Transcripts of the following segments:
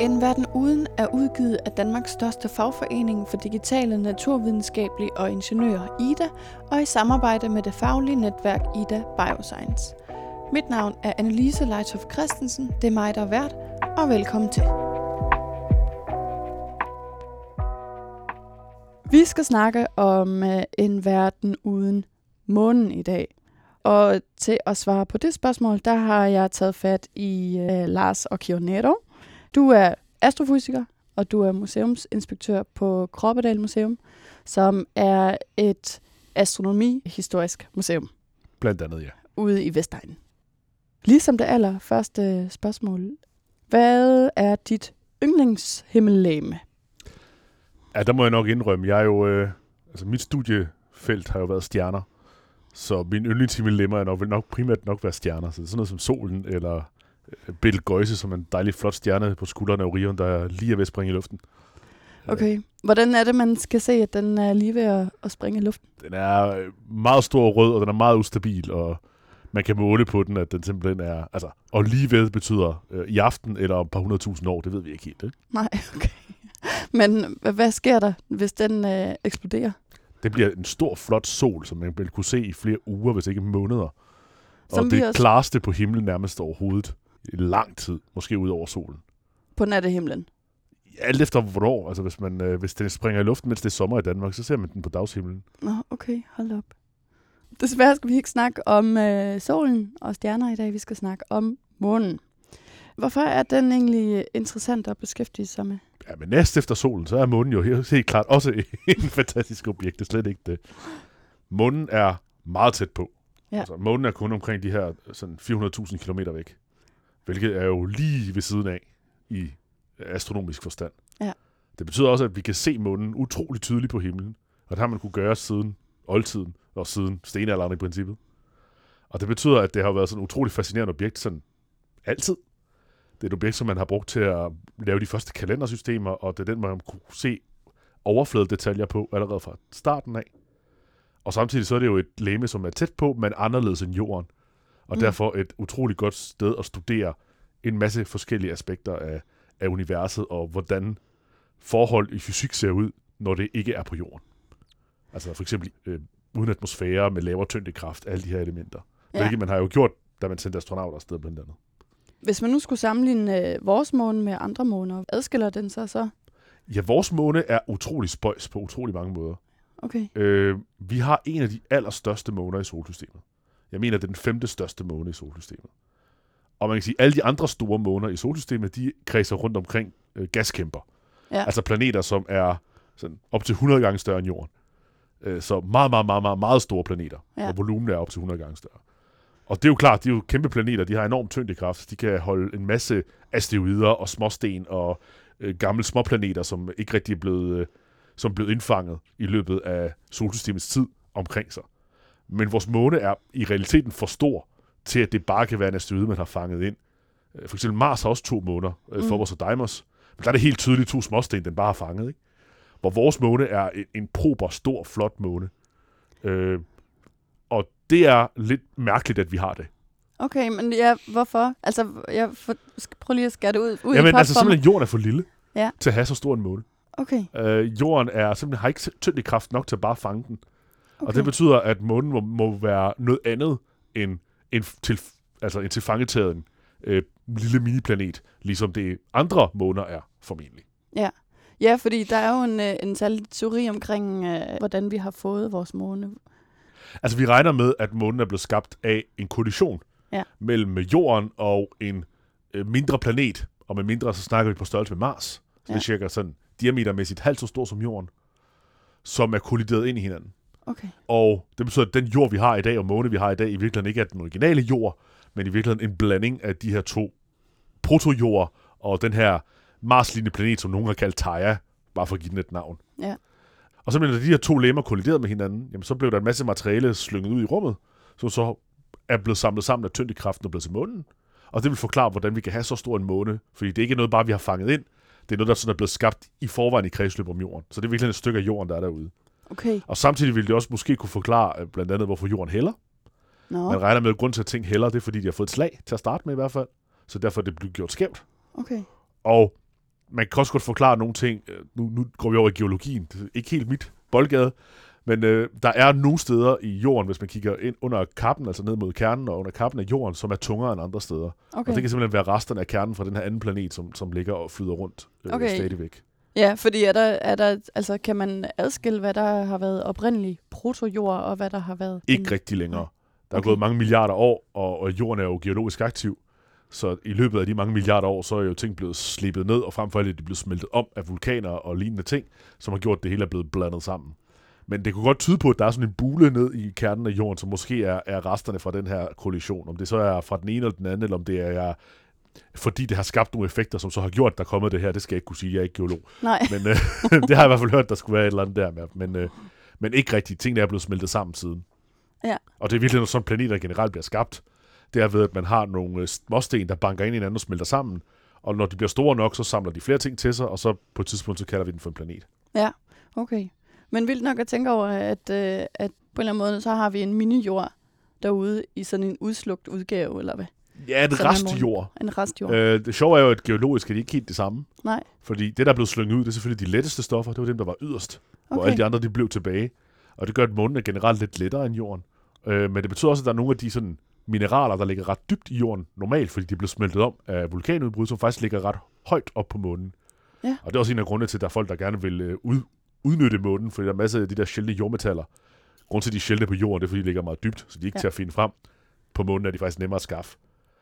En verden uden er udgivet af Danmarks største fagforening for digitale, naturvidenskabelige og ingeniører, IDA, og i samarbejde med det faglige netværk IDA Bioscience. Mit navn er Annelise Leithoff Christensen, det er mig, der er vært, og velkommen til. Vi skal snakke om øh, en verden uden månen i dag. Og til at svare på det spørgsmål, der har jeg taget fat i uh, Lars Kionero. Du er astrofysiker, og du er museumsinspektør på Kroppedal Museum, som er et astronomihistorisk museum Blandt andet, ja. ude i Vestegnen. Ligesom det allerførste spørgsmål, hvad er dit yndlingshimmellegeme? Ja, der må jeg nok indrømme. Jeg er jo... Øh, altså, mit studiefelt har jo været stjerner. Så min yndlingshimmel er nok, vil nok primært nok være stjerner. Så det sådan noget som solen, eller øh, Betelgeuse, som en dejlig flot stjerne på skuldrene af Orion, der lige er ved at springe i luften. Okay, hvordan er det, man skal se, at den er lige ved at, at springe i luften? Den er øh, meget stor og rød, og den er meget ustabil, og man kan måle på den, at den simpelthen er... Altså, og lige ved betyder øh, i aften eller om et par hundredtusind år, det ved vi ikke helt. Ikke? Nej, okay. Men hvad, sker der, hvis den øh, eksploderer? Det bliver en stor, flot sol, som man vil kunne se i flere uger, hvis ikke måneder. Som og det også- klareste på himlen nærmest overhovedet lang tid, måske ud over solen. På nattehimlen? Alt efter hvornår, altså hvis, man, øh, hvis den springer i luften, mens det er sommer i Danmark, så ser man den på dagshimlen. Nå, okay, hold op. Desværre skal vi ikke snakke om øh, solen og stjerner i dag. Vi skal snakke om månen. Hvorfor er den egentlig interessant at beskæftige sig med? Ja, men næst efter solen, så er månen jo helt, helt klart også en fantastisk objekt. Det er slet ikke det. Månen er meget tæt på. Ja. Altså, månen er kun omkring de her sådan 400.000 km væk. Hvilket er jo lige ved siden af i astronomisk forstand. Ja. Det betyder også, at vi kan se månen utrolig tydeligt på himlen. Og det har man kunne gøre siden oldtiden og siden stenalderen i princippet. Og det betyder, at det har været sådan et utrolig fascinerende objekt sådan altid. Det er et objekt, som man har brugt til at lave de første kalendersystemer, og det er den, man kunne se overfladedetaljer på allerede fra starten af. Og samtidig så er det jo et læme, som er tæt på, men anderledes end jorden. Og mm. derfor et utroligt godt sted at studere en masse forskellige aspekter af, af universet, og hvordan forhold i fysik ser ud, når det ikke er på jorden. Altså for eksempel øh, uden atmosfære med lavere tyngdekraft, alle de her elementer. Ja. Hvilket man har jo gjort, da man sendte astronauter afsted blandt andet. Hvis man nu skulle sammenligne øh, vores måne med andre måner, adskiller den sig så? Ja, vores måne er utrolig spøjs på utrolig mange måder. Okay, Øh, vi har en af de allerstørste måner i solsystemet. Jeg mener, det er den femte største måne i solsystemet. Og man kan sige, at alle de andre store måner i solsystemet, de kredser rundt omkring øh, gaskæmper. Ja. Altså planeter, som er sådan op til 100 gange større end Jorden. Øh, så meget, meget, meget, meget, meget store planeter. Ja. Og volumen er op til 100 gange større. Og det er jo klart, de er jo kæmpe planeter, de har enorm tyngdekraft. De kan holde en masse asteroider og småsten og øh, gamle småplaneter, som ikke rigtig er blevet, øh, som er blevet indfanget i løbet af solsystemets tid omkring sig. Men vores måne er i realiteten for stor til, at det bare kan være en asteroide, man har fanget ind. Øh, For eksempel Mars har også to måner, øh, Mm. Phobos og Deimos. Men der er det helt tydeligt to småsten, den bare har fanget. Ikke? Hvor vores måne er en, en prober, stor, flot måne. Øh, og det er lidt mærkeligt, at vi har det. okay, men ja, hvorfor? Altså, jeg for, prøve lige at skære det ud, ud i Jamen, pap altså simpelthen, jorden er for lille Ja. til at have så stor en måne. Okay, Øh, jorden er simpelthen har ikke tyngdekraft nok til at bare fange den. okay. Og det betyder, at månen må, må være noget andet end en, til, altså en tilfangetaget øh, lille miniplanet, ligesom det andre måner er formentlig. Ja, fordi der er jo en, øh, en særlig teori omkring, øh, hvordan vi har fået vores måne. Altså vi regner med, at månen er blevet skabt af en kollision Ja. mellem jorden og en øh, mindre planet. Og med mindre, så snakker vi på størrelse med Mars. Så ja. Ja. det er cirka sådan diametermæssigt halvt så stor som jorden, som er kollideret ind i hinanden. Okay, Og det betyder, at den jord, vi har i dag, og måne, vi har i dag, i virkeligheden ikke er den originale jord, men i virkeligheden en blanding af de her to protojorder og den her Mars-lignende planet, som nogen har kaldt Theia, bare for at give den et navn. Ja. Og så når de her to lemmer kolliderede med hinanden, jamen, så blev der en masse materiale slynget ud i rummet, som så er blevet samlet sammen af tyngdekraften og blevet til månen. Og det vil forklare, hvordan vi kan have så stor en måne, fordi det er ikke noget, bare vi har fanget ind. Det er noget, der sådan er blevet skabt i forvejen i kredsløb om jorden. Så det er virkelig et stykke af jorden, der er derude. Okay. Og samtidig vil det også måske kunne forklare øh, blandt andet, hvorfor jorden hælder. Nå, Man regner med, at grund til, at ting hælder, det er, fordi de har fået et slag til at starte med i hvert fald. Så derfor er det blevet gjort skævt. okay. Og man kan også godt forklare nogle ting. Øh, Nu, nu går vi over i geologien. Det er ikke helt mit boldgade. Men øh, der er nogle steder i jorden, hvis man kigger ind under kappen, altså ned mod kernen og under kappen af jorden, som er tungere end andre steder. Okay. Og det kan simpelthen være resterne af kernen fra den her anden planet, som, som ligger og flyder rundt øh, Okay. stadigvæk. Ja, fordi er der, er der, altså, kan man adskille, hvad der har været oprindelig protojord, og hvad der har været... Ikke rigtig længere. Der er Okay. gået mange milliarder år, og, og jorden er jo geologisk aktiv. Så i løbet af de mange milliarder år, så er jo ting blevet slebet ned, og frem for alt er de blevet smeltet om af vulkaner og lignende ting, som har gjort, at det hele er blevet blandet sammen. Men det kunne godt tyde på, at der er sådan en bule ned i kernen af jorden, som måske er, er resterne fra den her kollision. Om det så er fra den ene eller den anden, eller om det er fordi det har skabt nogle effekter, som så har gjort, at der er kommet det her. Det skal jeg ikke kunne sige, jeg er ikke geolog. Nej, Men øh, det har jeg i hvert fald hørt, der skulle være et eller andet der med. Men, øh, men ikke rigtigt. Tingene er blevet smeltet sammen siden. Ja. Og det er virkelig, når sådan planeter generelt bliver skabt. Det er ved, at man har nogle øh, småsten, der banker ind i hinanden og smelter sammen. Og når de bliver store nok, så samler de flere ting til sig, og så på et tidspunkt, så kalder vi den for en planet. okay. Men vildt nok at tænke over, at, øh, at på en eller anden måde, så har vi en mini-jord derude i sådan en udslugt udgave, eller hvad? Ja, et er restjord. En restjord. Øh, det sjove er jo, at geologisk er de ikke helt det samme. Nej, Fordi det, der er blevet slynget ud, det er selvfølgelig de letteste stoffer. Det var dem, der var yderst. Okay. Hvor alle de andre, de blev tilbage. Og det gør, at månen er generelt lidt lettere end jorden. Øh, men det betyder også, at der er nogle af de sådan, mineraler, der ligger ret dybt i jorden normalt, fordi de blev smeltet om af vulkanudbrud, som faktisk ligger ret højt op på månen. Ja. Og det er også en af grundene til, at der er folk, der gerne vil øh, ud, udnytte månen, fordi der er masser af de der sjældne jordmetaller. Grunden til, at de er sjældne på jorden, det er, fordi de ligger meget dybt, så de er ikke ja. til at finde frem. På månen er de faktisk nemmere at skaffe.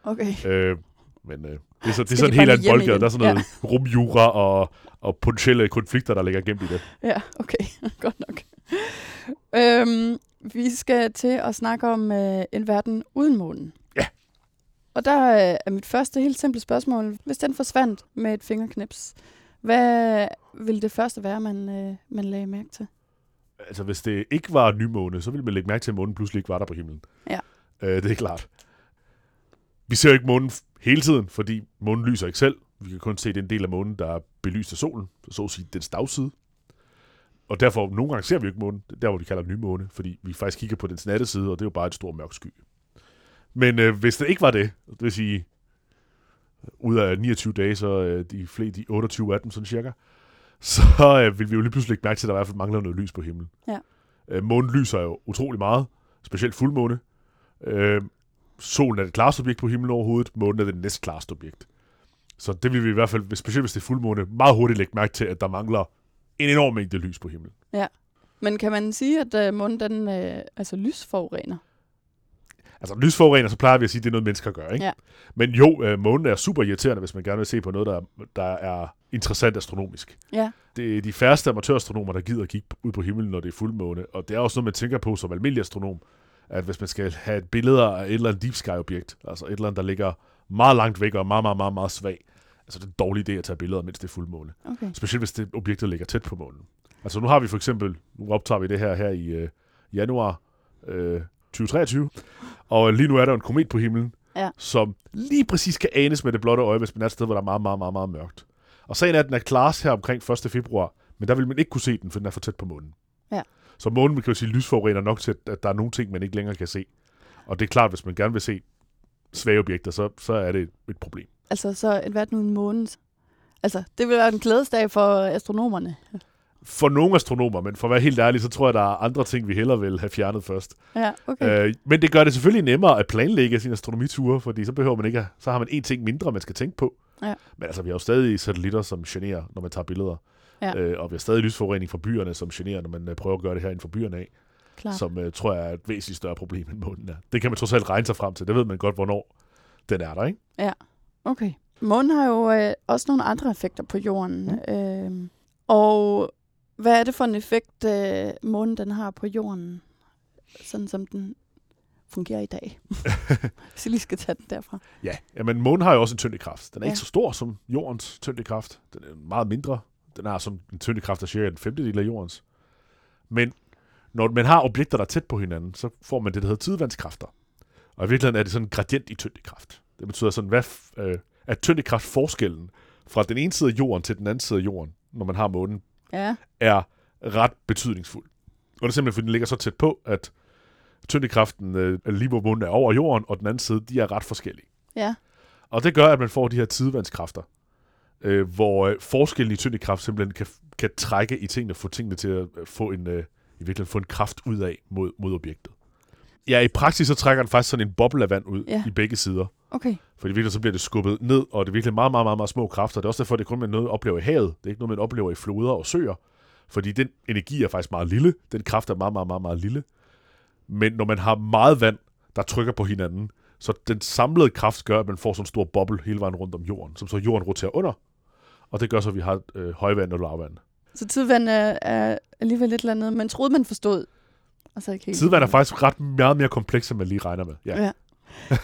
Okay. Øh, men øh, det er, så, det er sådan de en helt anden boldgade. Der er sådan noget ja. rumjura og, og potentielle konflikter, der ligger gemt i det. Ja, okay. Godt nok. Øhm, vi skal til at snakke om øh, en verden uden månen. Ja. Og der øh, er mit første helt simple spørgsmål. Hvis den forsvandt med et fingerknips, hvad ville det første være, man, øh, man lagde mærke til? Altså, hvis det ikke var nymåne, så ville man lægge mærke til, at månen pludselig ikke var der på himlen. Ja. Øh, det er klart. Vi ser jo ikke månen hele tiden, fordi månen lyser ikke selv. Vi kan kun se den del af månen, der er belyst af solen, så at sige dens dagside. Og derfor, nogle gange ser vi jo ikke månen, er der hvor de kalder nymåne, fordi vi faktisk kigger på dens natteside, og det er jo bare et stort mørk sky. Men øh, hvis det ikke var det, det vil sige, ud af 29 dage, så øh, de, flere, de 28 af dem, sådan cirka, så øh, vil vi jo lige pludselig mærke til, at der i hvert fald mangler noget lys på himlen. Ja. Øh, månen lyser jo utrolig meget, specielt fuldmåne. Øh, solen er det klareste objekt på himlen overhovedet, månen er det næstklareste objekt. Så det vil vi i hvert fald, specielt hvis det er fuldmåne, meget hurtigt lægge mærke til, at der mangler en enorm mængde lys på himlen. Men kan man sige, at øh, månen den, øh, altså lysforurener? Altså lysforurener, så plejer vi at sige, at det er noget, mennesker gør. Ikke? Ja. Men jo, øh, månen er super irriterende, hvis man gerne vil se på noget, der, der er interessant astronomisk. Ja. Det er de færreste amatørastronomer, der gider at kigge ud på himlen, når det er fuldmåne. Og det er også noget, man tænker på som almindelig astronom, at hvis man skal have et billede af et eller andet deep sky-objekt, altså et eller andet, der ligger meget langt væk og er meget, meget, meget, meget svag, altså det er en dårlig idé at tage billeder, mens det er fuldmåne. Okay. Specielt hvis det objektet ligger tæt på månen. Altså nu har vi for eksempel, nu optager vi det her her i øh, januar øh, 2023, og lige nu er der en komet på himlen, Ja. som lige præcis kan anes med det blotte øje, hvis man er et sted, hvor der er meget, meget, meget, meget mørkt. Og sagen er, at den er klar her omkring 1. februar, men der vil man ikke kunne se den, for den er for tæt på månen. Ja. Så månen kan jo sige lysforurener nok til, at der er nogle ting, man ikke længere kan se. Og det er klart, hvis man gerne vil se svage objekter, så, så er det et, et problem. Altså så en verden uden månen. Altså, det vil være en glædesdag for astronomerne. For nogle astronomer, men for at være helt ærlig, så tror jeg, der er andre ting, vi hellere vil have fjernet først. Ja, okay. Øh, men det gør det selvfølgelig nemmere at planlægge sine astronomiture, fordi så behøver man ikke at, så har man én ting mindre, man skal tænke på. Ja. Men altså, vi har jo stadig satellitter, som generer, når man tager billeder. Ja. Øh, og vi har stadig lysforurening fra byerne, som generer, når man øh, prøver at gøre det her inden for byerne af, Klar. som øh, tror jeg er et væsentligt større problem end månen er. Det kan man trods alt regne sig frem til. Det ved man godt, hvornår den er der, ikke? Okay. Månen har jo øh, også nogle andre effekter på jorden. Mm. Øh, og hvad er det for en effekt, øh, månen den har på jorden, sådan som den fungerer i dag? Hvis jeg lige skal tage den derfra. Ja, jamen månen har jo også en tyngdekraft. Den er Ja. ja. ikke så stor som jordens tyngdekraft. Den er meget mindre. Den har som en tyngdekraft, der cirka en femtedel af jordens. Men når man har objekter, der er tæt på hinanden, så får man det, der hedder tidevandskræfter. Og i virkeligheden er det sådan en gradient i tyngdekraft. Det betyder sådan, hvad, øh, at tyngdekraftforskellen fra den ene side af jorden til den anden side af jorden, når man har månen, Ja, er ret betydningsfuld. Og det er simpelthen, fordi den ligger så tæt på, at tyngdekraften øh, lige hvor månen er over jorden, og den anden side, de er ret forskellige. ja, Og det gør, at man får de her tidevandskræfter. Øh, hvor øh, forskellen i tyngdekraft simpelthen kan, kan trække i tingene, få tingene til at få en, øh, i virkeligheden få en kraft ud af mod, mod objektet. Ja, i praksis så trækker den faktisk sådan en boble af vand ud Ja. i begge sider. Okay. For i virkeligheden så bliver det skubbet ned, og det er virkelig meget, meget, meget, meget små kræfter. Det er også derfor, det er kun med noget, man oplever i havet. Det er ikke noget, man oplever i floder og søer. Fordi den energi er faktisk meget lille. Den kraft er meget, meget, meget, meget lille. Men når man har meget vand, der trykker på hinanden, så den samlede kraft gør, at man får sådan en stor boble hele vejen rundt om jorden, som så jorden roterer under. Og det gør så, at vi har øh, højvand og lavvand. Så tidvand er, er alligevel et eller andet, man troede, man forstod. Og så ikke helt. Tidvand er faktisk ret meget mere kompleks, end man lige regner med. Ja. Ja.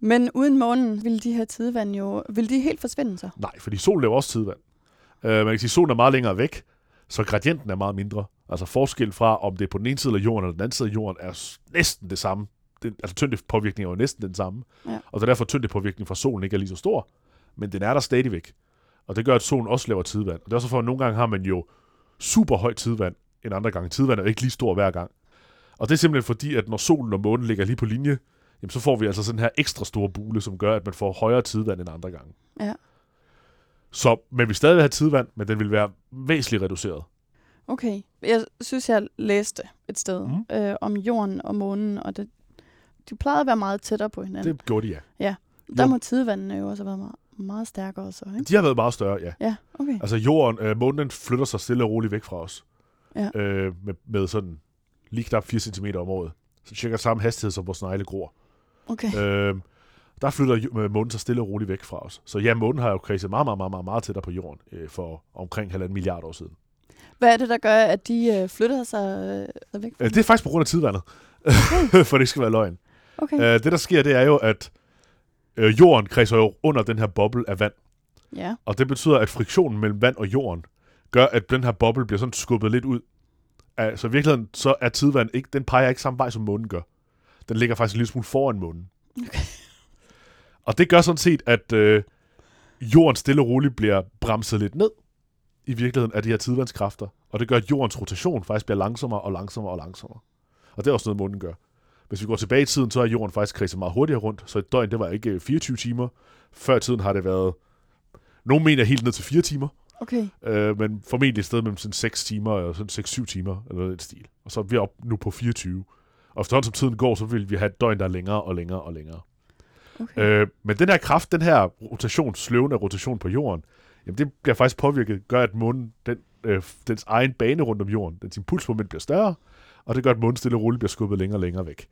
Men uden månen ville de her tidevand jo, ville de helt forsvinde så? Nej, fordi solen laver også tidvand. Uh, man kan sige, at solen er meget længere væk, så gradienten er meget mindre. Altså forskel fra, om det er på den ene side af jorden eller den anden side af jorden, er næsten det samme. Det, altså tyngdepåvirkning er jo næsten den samme. Ja. Og er derfor, tyngdepåvirkning fra solen ikke er lige så stor. Men den er der stadigvæk. Og det gør, at solen også laver tidvand. Og det er også for, at nogle gange har man jo super højt tidvand, end andre gange. Tidvand er ikke lige stor hver gang. Og det er simpelthen fordi, at når solen og månen ligger lige på linje, jamen så får vi altså sådan her ekstra store bule, som gør, at man får højere tidvand end andre gange. Ja. Så man vil stadig have tidvand, men den vil være væsentligt reduceret. Okay. Jeg synes, jeg læste et sted mm. øh, om jorden og månen, og det, de plejede at være meget tættere på hinanden. Det gjorde de, ja. Der jo. må tidevandene jo også have været meget, meget stærkere så, ikke? De har været meget større, ja. Ja, okay. Altså jorden, øh, månen flytter sig stille og roligt væk fra os. Ja. Øh, med, med sådan lige knap 4 cm om året. Så cirka samme hastighed som vores negle gror. Okay. Øh, der flytter øh, månen sig stille og roligt væk fra os. Så ja, månen har jo kredset meget, meget, meget, meget, meget tættere på jorden øh, for omkring halvanden milliard år siden. Hvad er det, der gør, at de øh, flytter sig øh, væk? fra Øh, det er faktisk på grund af tidvandet. for det skal være løgn. Okay. Øh, det, der sker, det er jo, at øh, jorden kredser jo under den her boble af vand. Ja. Og det betyder, at friktionen mellem vand og jorden gør, at den her boble bliver sådan skubbet lidt ud. Uh, så i virkeligheden, så er tidvand ikke, den peger ikke samme vej, som månen gør. Den ligger faktisk en lille smule foran månen. Okay. Og det gør sådan set, at øh, jorden stille og roligt bliver bremset lidt ned i virkeligheden af de her tidvandskræfter. Og det gør, at jordens rotation faktisk bliver langsommere og langsommere og langsommere. Og det er også noget, månen gør. Hvis vi går tilbage i tiden, så er jorden faktisk kredset meget hurtigere rundt. Så et døgn, det var ikke øh, 24 timer. Før i tiden har det været, nogle mener helt ned til 4 timer. Okay. Øh, men formentlig et sted mellem sådan 6 timer og sådan 6-7 timer, eller noget stil. Og så er vi op nu på 24. Og efterhånden som tiden går, så vil vi have et døgn, der er længere og længere og længere. okay. Øh, men den her kraft, den her rotation, sløvende rotation på jorden, jamen det bliver faktisk påvirket, gør at månen, den, øh, dens egen bane rundt om jorden, dens impulsmoment bliver større, og det gør, at månen stille og roligt bliver skubbet længere og længere væk.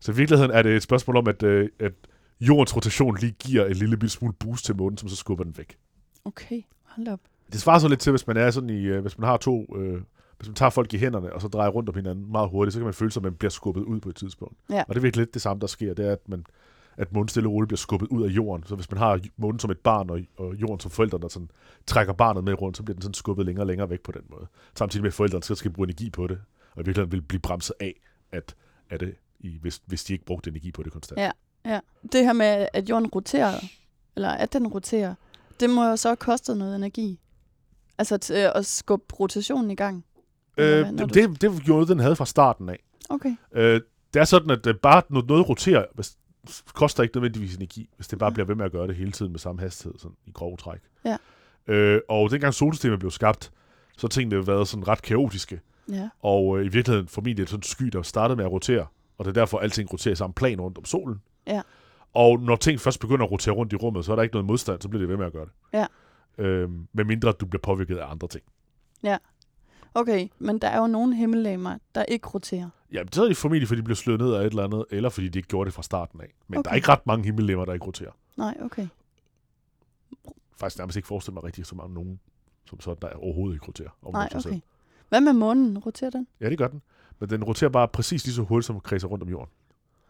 Så i virkeligheden er det et spørgsmål om, at, øh, at jordens rotation lige giver en lille smule boost til månen, som så skubber den væk. Okay. Hold op. Det svarer så lidt til, hvis man er sådan i, øh, hvis man har to, øh, hvis man tager folk i hænderne, og så drejer rundt om hinanden meget hurtigt, så kan man føle sig, at man bliver skubbet ud på et tidspunkt. Ja. Og det er virkelig lidt det samme, der sker, det er, at man at månen stille og roligt bliver skubbet ud af jorden. Så hvis man har månen som et barn, og, og jorden som forældre, der sådan trækker barnet med rundt, så bliver den sådan skubbet længere og længere væk på den måde. Samtidig med, at forældrene skal, skal bruge energi på det, og i virkeligheden vil blive bremset af, at, at det, i, hvis, hvis de ikke brugte energi på det konstant. Ja. Ja. Det her med, at jorden roterer, eller at den roterer, det må jo så have kostet noget energi. Altså til at skubbe rotationen i gang. Øh, hvad, du- det, det gjorde den havde fra starten af. Okay. Øh, det er sådan, at øh, bare når noget roterer, hvis, koster ikke nødvendigvis energi, hvis det bare Ja. bliver ved med at gøre det hele tiden med samme hastighed, sådan i grove træk. Ja. Øh, og dengang solsystemet blev skabt, så har tingene været sådan ret kaotiske. Ja. Og øh, i virkeligheden formentlig et sådan sky, der startede med at rotere. Og det er derfor, at alting roterer i samme plan rundt om solen. Ja. Og når ting først begynder at rotere rundt i rummet, så er der ikke noget modstand, så bliver det ved med at gøre det. Ja. Øh, med mindre du bliver påvirket af andre ting. Okay, men der er jo nogle himmellegemer, der ikke roterer. Ja, så er det formentlig, fordi de blev slået ned af et eller andet, eller fordi de ikke gjorde det fra starten af. Men okay. der er ikke ret mange himmellemmer, der ikke roterer. Nej, okay. Faktisk nærmest ikke forestille mig rigtig så mange nogen, som sådan, der overhovedet ikke roterer. om Nej, selv. okay. Hvad med månen? Roterer den? Ja, det gør den. Men den roterer bare præcis lige så hurtigt, som den kredser rundt om jorden.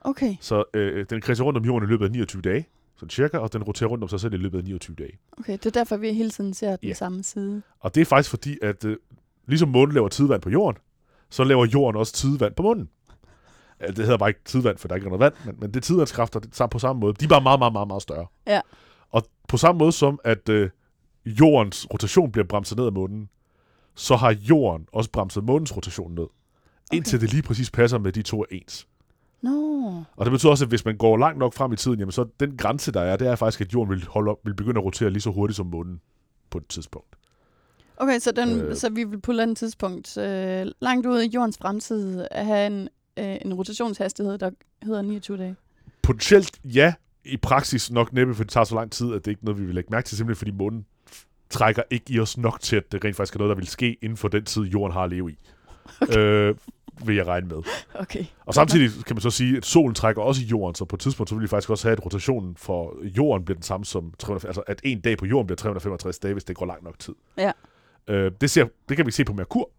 Okay, Så øh, den kredser rundt om jorden i løbet af 29 dage, sådan cirka, og den roterer rundt om sig selv i løbet af 29 dage. okay. Det er derfor, vi hele tiden ser den Ja. samme side. Og det er faktisk fordi, at øh, ligesom månen laver tidvand på jorden, så laver jorden også tidvand på. Ja, det hedder bare ikke tidvand, for der er ikke noget vand, men, men det er tidvandskræfter det på samme måde. De er bare meget, meget, meget, meget større. Ja. Og på samme måde som, at øh, jordens rotation bliver bremset ned af månen, så har jorden også bremset månens rotation ned. Okay. Indtil det lige præcis passer med, de to er ens. Nå, Og det betyder også, at hvis man går langt nok frem i tiden, jamen så den grænse, der er, det er faktisk, at jorden vil, holde op, vil begynde at rotere lige så hurtigt som månen på et tidspunkt. Okay, så, den, Øh. så vi vil på et eller andet tidspunkt øh, langt ude i jordens fremtid have en, øh, en rotationshastighed, der hedder 29 dage. Potentielt ja, i praksis nok næppe, for det tager så lang tid, at det ikke er noget, vi vil lægge mærke til, simpelthen fordi månen trækker ikke i os nok til, at det rent faktisk er noget, der vil ske inden for den tid, jorden har at leve i. Okay. Øh, vil jeg regne med. Okay. Og samtidig kan man så sige, at solen trækker også i jorden, så på et tidspunkt så vil vi faktisk også have, at rotationen for jorden bliver den samme som 300, altså at en dag på jorden bliver 365 dage, hvis det går lang nok tid. Ja. Øh, det, ser, det kan vi se på Merkur.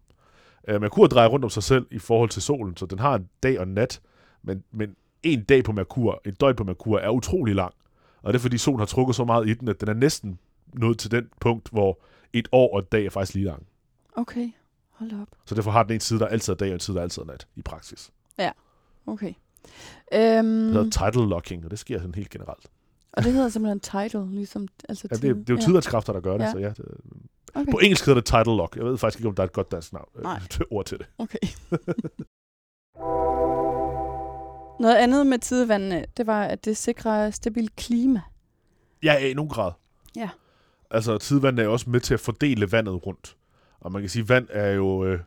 Øh, Merkur drejer rundt om sig selv i forhold til solen, så den har en dag og en nat, men, men en dag på Merkur, en døgn på Merkur, er utrolig lang. Og det er fordi solen har trukket så meget i den, at den er næsten nået til den punkt, hvor et år og et dag er faktisk lige lang. Okay, hold op. Så derfor har den en side, der altid er dag, og en side, der altid er nat i praksis. Okay. Det Øhm, hedder tidal locking, og det sker sådan helt generelt. og det hedder simpelthen title, ligesom altså Ja, det, er- det er jo tidvandskræfter, der gør det, Ja. så ja. Det, Okay. På engelsk hedder det tidal lock. Jeg ved faktisk ikke, om der er et godt dansk navn, Nej. øh, ord til det. Okay. Noget andet med tidevandene, det var, at det sikrer stabilt klima. Ja, i nogen grad. Ja. Altså, tidvandet er også med til at fordele vandet rundt. Og man kan sige, at vand er jo, øh,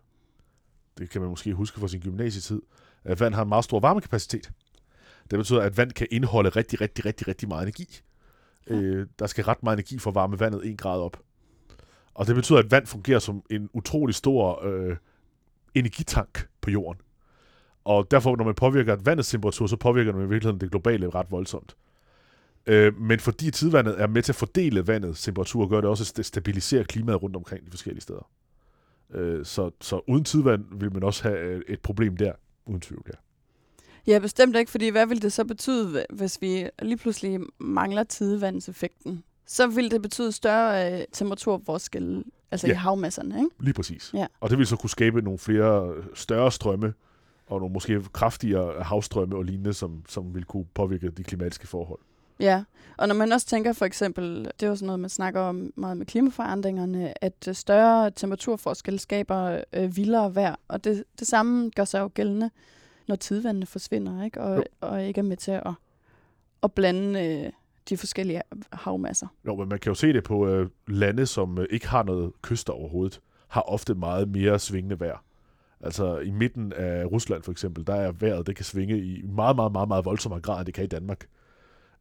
det kan man måske huske fra sin gymnasietid, at vand har en meget stor varmekapacitet. Det betyder, at vand kan indeholde rigtig, rigtig, rigtig, rigtig meget energi. Ja. Øh, der skal ret meget energi for at varme vandet en grad op. Og det betyder, at vand fungerer som en utrolig stor øh, energitank på jorden. Og derfor, når man påvirker vandets temperatur, så påvirker man i virkeligheden det globale ret voldsomt. Øh, men fordi tidvandet er med til at fordele vandets temperatur, gør det også, at stabilisere stabiliserer klimaet rundt omkring de forskellige steder. Øh, så, så uden tidvand vil man også have øh, et problem der, uden tvivl, ja. Ja, bestemt ikke, fordi hvad vil det så betyde, hvis vi lige pludselig mangler tidevandseffekten? Så vil det betyde større øh, temperaturforskel, altså Ja. i havmasserne, ikke? Lige præcis. Ja. Og det vil så kunne skabe nogle flere øh, større strømme, og nogle måske kraftigere havstrømme og lignende, som, som vil kunne påvirke de klimatiske forhold. Ja, og når man også tænker for eksempel, det er jo sådan noget, man snakker om meget med klimaforandringerne, at øh, større temperaturforskel skaber øh, vildere vejr, og det, det samme gør sig jo gældende, når tidvandene forsvinder, ikke? Og, Jo. og ikke er med til at, at blande øh, de forskellige havmasser. Jo, men man kan jo se det på øh, lande, som øh, ikke har noget kyster overhovedet, har ofte meget mere svingende vejr. Altså i midten af Rusland for eksempel, der er vejret, det kan svinge i meget, meget, meget, meget voldsommere grad, end det kan i Danmark.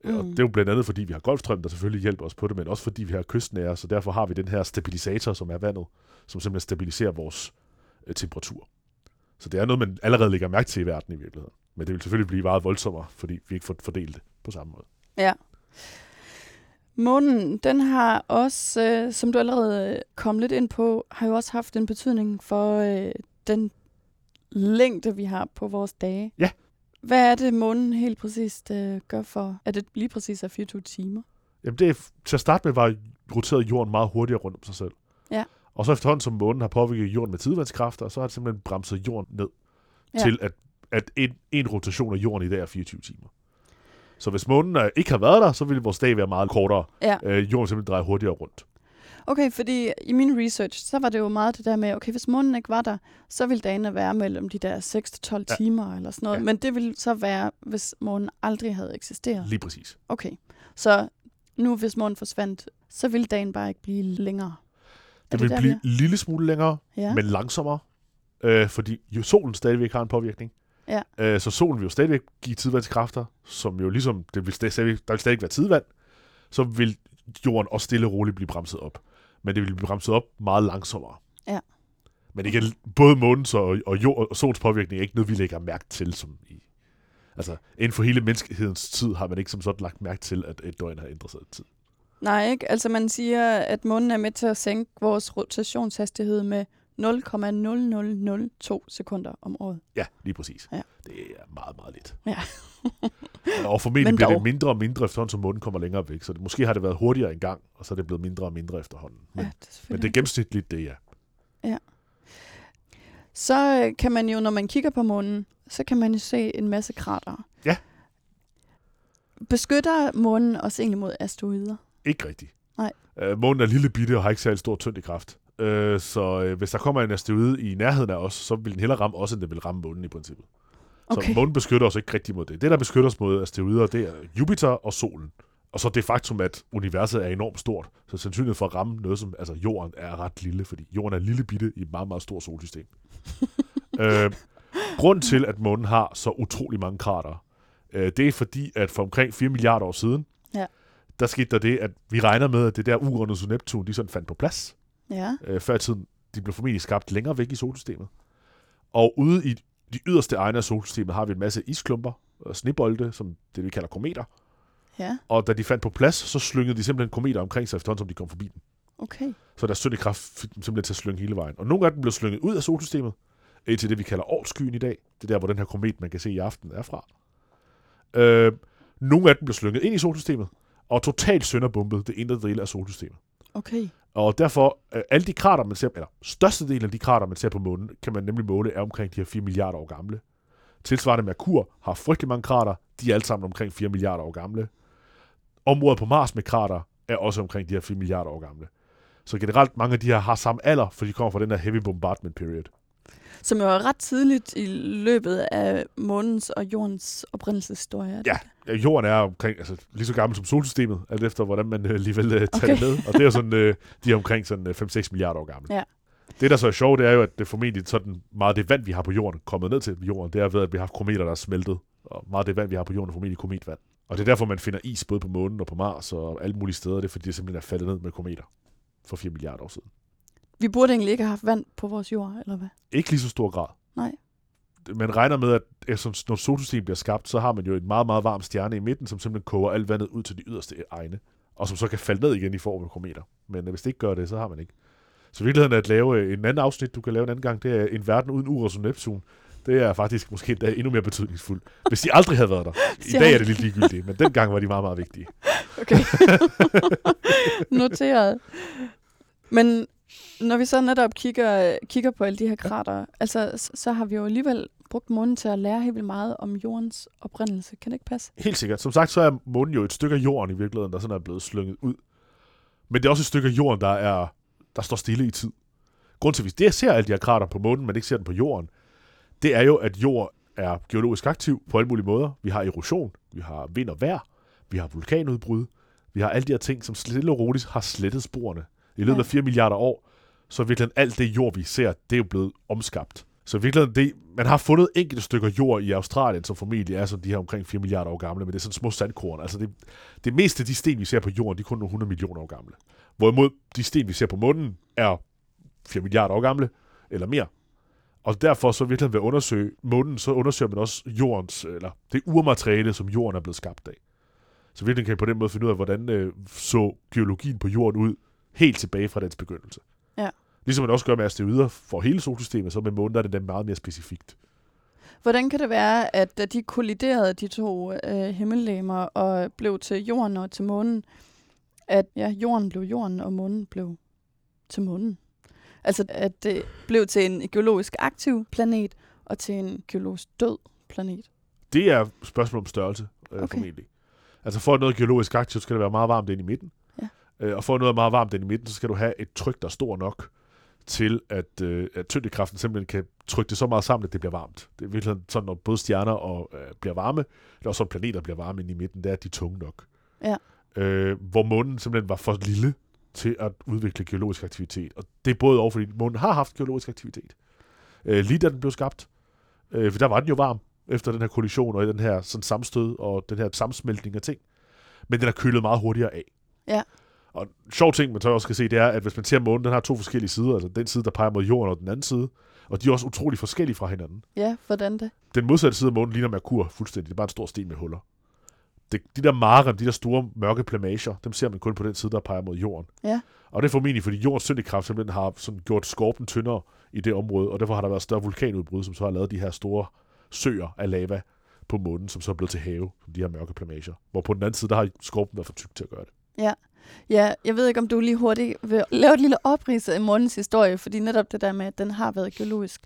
Mm. Og det er jo blandt andet, fordi vi har golfstrøm, der selvfølgelig hjælper os på det, men også fordi vi har kystnære, så derfor har vi den her stabilisator, som er vandet, som simpelthen stabiliserer vores øh, temperatur. Så det er noget, man allerede lægger mærke til i verden i virkeligheden. Men det vil selvfølgelig blive meget voldsommere, fordi vi ikke får fordelt det på samme måde. Ja. Månen, den har også, øh, som du allerede kom lidt ind på, har jo også haft en betydning for øh, den længde, vi har på vores dage. Ja. Hvad er det, månen helt præcist øh, gør for, at det lige præcis er 24 timer? Jamen det, til at starte med var roterede jorden meget hurtigere rundt om sig selv. Ja. Og så efterhånden, som månen har påvirket jorden med tidvandskræfter, så har det simpelthen bremset jorden ned ja. til, at, at en, en rotation af jorden i dag er 24 timer. Så hvis månen øh, ikke har været der, så ville vores dag være meget kortere. Ja. Øh, jorden simpelthen drejer hurtigere rundt. Okay, fordi i min research, så var det jo meget det der med, okay, hvis månen ikke var der, så ville dagene være mellem de der 6-12 Ja. timer eller sådan noget. Ja. Men det ville så være, hvis månen aldrig havde eksisteret. Lige præcis. Okay, så nu hvis månen forsvandt, så ville dagen bare ikke blive længere. Er Det vil blive en lille smule længere, er? Ja. men langsommere, øh, fordi jo solen stadigvæk har en påvirkning. Ja. Øh, så solen vil jo stadigvæk give tidvandskræfter, som jo ligesom, det vil stadig, der vil stadig være tidvand, så vil jorden også stille og roligt blive bremset op. Men det vil blive bremset op meget langsommere. Ja. Men igen, både månens og, og, jord, og solens påvirkning er ikke noget, vi lægger mærke til. Som i, altså, inden for hele menneskehedens tid har man ikke som sådan lagt mærke til, at et døgn har ændret sig i tid. Nej, ikke? Altså man siger, at månen er med til at sænke vores rotationshastighed med 0,0002 sekunder om året. Ja, lige præcis. Ja. Det er meget, meget lidt. Ja. og formentlig Men bliver det mindre og mindre efterhånden, som månen kommer længere væk. Så det, måske har det været hurtigere engang, og så er det blevet mindre og mindre efterhånden. Men, Ja, ja, det er men det er gennemsnitligt, det ja. Så øh, kan man jo, når man kigger på månen, så kan man jo se en masse krater. Ja. Beskytter månen os egentlig mod asteroider? Ikke rigtigt. Nej. Øh, månen er lille bitte og har ikke særlig stor tyngdekraft. Øh, så øh, hvis der kommer en asteroide i nærheden af os, så vil den hellere ramme os, end den vil ramme månen i princippet. Så Okay. månen beskytter os ikke rigtig mod det. Det, der beskytter os mod asteroider, det er Jupiter og solen. Og så det faktum, at universet er enormt stort. Så sandsynligheden for at ramme noget som altså jorden er ret lille, fordi jorden er lille bitte i et meget, meget stort solsystem. øh, grunden til, at månen har så utrolig mange krater, øh, det er fordi, at for omkring 4 milliarder år siden, Ja. der skete der det, at vi regner med, at det der og Neptun, de sådan fandt på plads. Ja. Øh, før i tiden, de blev formentlig skabt længere væk i solsystemet. Og ude i de yderste egne af solsystemet har vi en masse isklumper og snebolde, som det vi kalder kometer. Ja. Og da de fandt på plads, så slyngede de simpelthen kometer omkring sig efterhånden, som de kom forbi den. Okay. Så deres tyngdekraft fik dem simpelthen til at slynge hele vejen. Og nogle af dem blev slynget ud af solsystemet, til det, vi kalder årskyen i dag. Det er der, hvor den her komet, man kan se i aften, er fra. Øh, nogle af dem blev slynget ind i solsystemet, og totalt sønderbumpet det indre del af solsystemet. Okay. Og derfor, øh, alle de krater, man ser, eller størstedelen af de krater, man ser på månen, kan man nemlig måle, er omkring de her 4 milliarder år gamle. Tilsvarende Merkur har frygtelig mange krater, de er alle sammen omkring 4 milliarder år gamle. Området på Mars med krater er også omkring de her 4 milliarder år gamle. Så generelt mange af de her har samme alder, for de kommer fra den der heavy bombardment period. Som jo er ret tidligt i løbet af månens og jordens oprindelseshistorie. Ja? Ja, Jorden er omkring, altså lige så gammel som solsystemet, alt efter hvordan man øh, alligevel øh, tager Okay. det med. Og det er sådan, øh, de er omkring sådan øh, 5-6 milliarder år gamle. Ja. Det, der så er sjovt, det er jo, at det formentlig sådan meget det vand, vi har på jorden, kommet ned til jorden. Det er ved, at vi har haft kometer, der er smeltet. Og meget af det vand, vi har på jorden, er formentlig kometvand. Og det er derfor, man finder is både på månen og på Mars og alle mulige steder. Det er fordi, det simpelthen er faldet ned med kometer for 4 milliarder år siden. Vi burde egentlig ikke have haft vand på vores jord, eller hvad? Ikke lige så stor grad. Nej. Man regner med, at efter, når solsystemet bliver skabt, så har man jo en meget, meget varm stjerne i midten, som simpelthen koger alt vandet ud til de yderste egne, og som så kan falde ned igen i form af kometer. Men øh, hvis det ikke gør det, så har man ikke. Så virkeligheden er at lave øh, en anden afsnit, du kan lave en anden gang, det er en verden uden Uranus og Neptun. Det er faktisk måske endda endnu mere betydningsfuldt, hvis de aldrig havde været der. I dag er det lidt ligegyldigt, men dengang var de meget, meget vigtige. Okay. Noteret. Men når vi så netop kigger, kigger på alle de her krater, altså, så har vi jo alligevel brugt månen til at lære helt vildt meget om jordens oprindelse. Kan det ikke passe? Helt sikkert. Som sagt, så er månen jo et stykke af jorden i virkeligheden, der sådan er blevet slynget ud. Men det er også et stykke af jorden, der, er, der står stille i tid. Grunden til, at vi det ser alle de her krater på månen, men ikke ser den på jorden, det er jo, at jord er geologisk aktiv på alle mulige måder. Vi har erosion, vi har vind og vejr, vi har vulkanudbrud, vi har alle de her ting, som stille og roligt har slettet sporene. I løbet af 4 milliarder år, så er virkelig alt det jord, vi ser, det er jo blevet omskabt. Så virkelig, det, man har fundet enkelte stykker jord i Australien, som formentlig er sådan de her omkring 4 milliarder år gamle, men det er sådan små sandkorn. Altså det, det meste af de sten, vi ser på jorden, de er kun nogle 100 millioner år gamle. Hvorimod de sten, vi ser på månen, er 4 milliarder år gamle, eller mere. Og derfor så virkelig ved at undersøge månen, så undersøger man også jordens, eller det urmateriale, som jorden er blevet skabt af. Så virkelig kan I på den måde finde ud af, hvordan øh, så geologien på jorden ud, helt tilbage fra dens begyndelse. Ja. Ligesom man også gør med asteroider for hele solsystemet, så med månen der er det den meget mere specifikt. Hvordan kan det være, at da de kolliderede, de to øh, himmellegemer, og blev til jorden og til månen, at ja, jorden blev jorden, og månen blev til månen? Altså, at det blev til en geologisk aktiv planet, og til en geologisk død planet. Det er et spørgsmål om størrelse, øh, okay. Formentlig. Altså for at noget geologisk aktivt, skal det være meget varmt inde i midten. Øh, og at noget meget varmt inde i midten, så skal du have et tryk, der er stor nok til, at, øh, at tyngdekraften simpelthen kan trykke det så meget sammen, at det bliver varmt. Det er virkelig sådan, når både stjerner og, øh, bliver varme, eller også planeter bliver varme inde i midten, det er, de tunge nok. Ja. Øh, hvor månen simpelthen var for lille til at udvikle geologisk aktivitet. Og det er både over, fordi månen har haft geologisk aktivitet. Øh, lige da den blev skabt, øh, for der var den jo varm efter den her kollision og den her sådan sammenstød og den her sammensmeltning af ting. Men den er kølet meget hurtigere af. Ja. Og en sjov ting, man så også skal se, det er, at hvis man ser månen, den har to forskellige sider. Altså den side, der peger mod jorden, og den anden side. Og de er også utrolig forskellige fra hinanden. Ja, hvordan det? Den modsatte side af månen ligner Merkur fuldstændig. Det er bare en stor sten med huller. Det, de der marem, de der store mørke plamager, dem ser man kun på den side, der peger mod jorden. Ja. Og det er formentlig, fordi jordens tyngdekraft simpelthen har sådan gjort skorpen tyndere i det område, og derfor har der været større vulkanudbrud, som så har lavet de her store søer af lava på månen, som så er blevet til have, som de her mørke plamager. Hvor på den anden side, der har skorpen været for tyk til at gøre det. Ja. Ja, jeg ved ikke, om du lige hurtigt vil lave et lille oprids af månens historie, fordi netop det der med, at den har været geologisk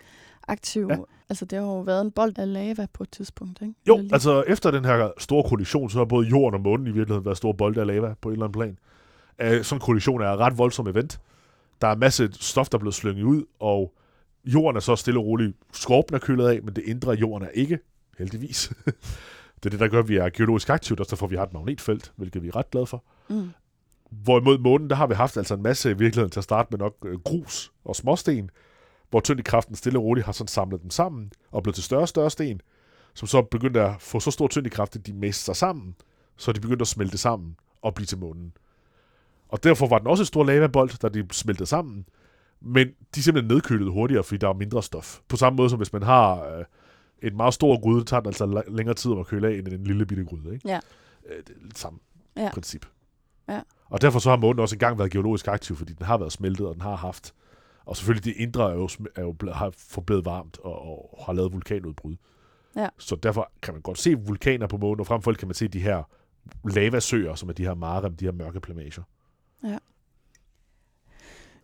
aktiv. Ja. Altså, det har jo været en bold af lava på et tidspunkt, ikke? Jo, lige- altså efter den her store kollision, så har både jorden og månen i virkeligheden været store bolde af lava på en eller anden plan. Uh, sådan en kollision er et ret voldsom event. Der er en masse stof, der er blevet slynget ud, og jorden er så stille og roligt. Skorpen er kølet af, men det indre af jorden er ikke. heldigvis. det er det, der gør, at vi er geologisk aktivt, og så får vi har et magnetfelt, hvilket vi er ret glade for. Mm. Hvorimod månen, der har vi haft altså en masse i virkeligheden til at starte med nok øh, grus og småsten, hvor tyngdekraften stille og roligt har sådan samlet dem sammen og blevet til større og større sten, som så begyndte at få så stor tyngdekraft, at de mæste sig sammen, så de begyndte at smelte sammen og blive til månen. Og derfor var den også en stor lavabold, da de smeltede sammen, men de er simpelthen nedkølede hurtigere, fordi der er mindre stof. På samme måde som hvis man har øh, en meget stor gryde, det tager den altså længere tid om at køle af end en lille bitte gryde. Ikke? Ja. Øh, det er lidt samme Ja. princip. Ja. Og derfor så har månen også engang været geologisk aktiv, fordi den har været smeltet, og den har haft. Og selvfølgelig det indre er jo, er jo ble- har forblevet varmt og, og har lavet vulkanudbrud. Ja. Så derfor kan man godt se vulkaner på månen, og frem for alt kan man se de her lavasøer, som er de her marem, de her mørke plamager.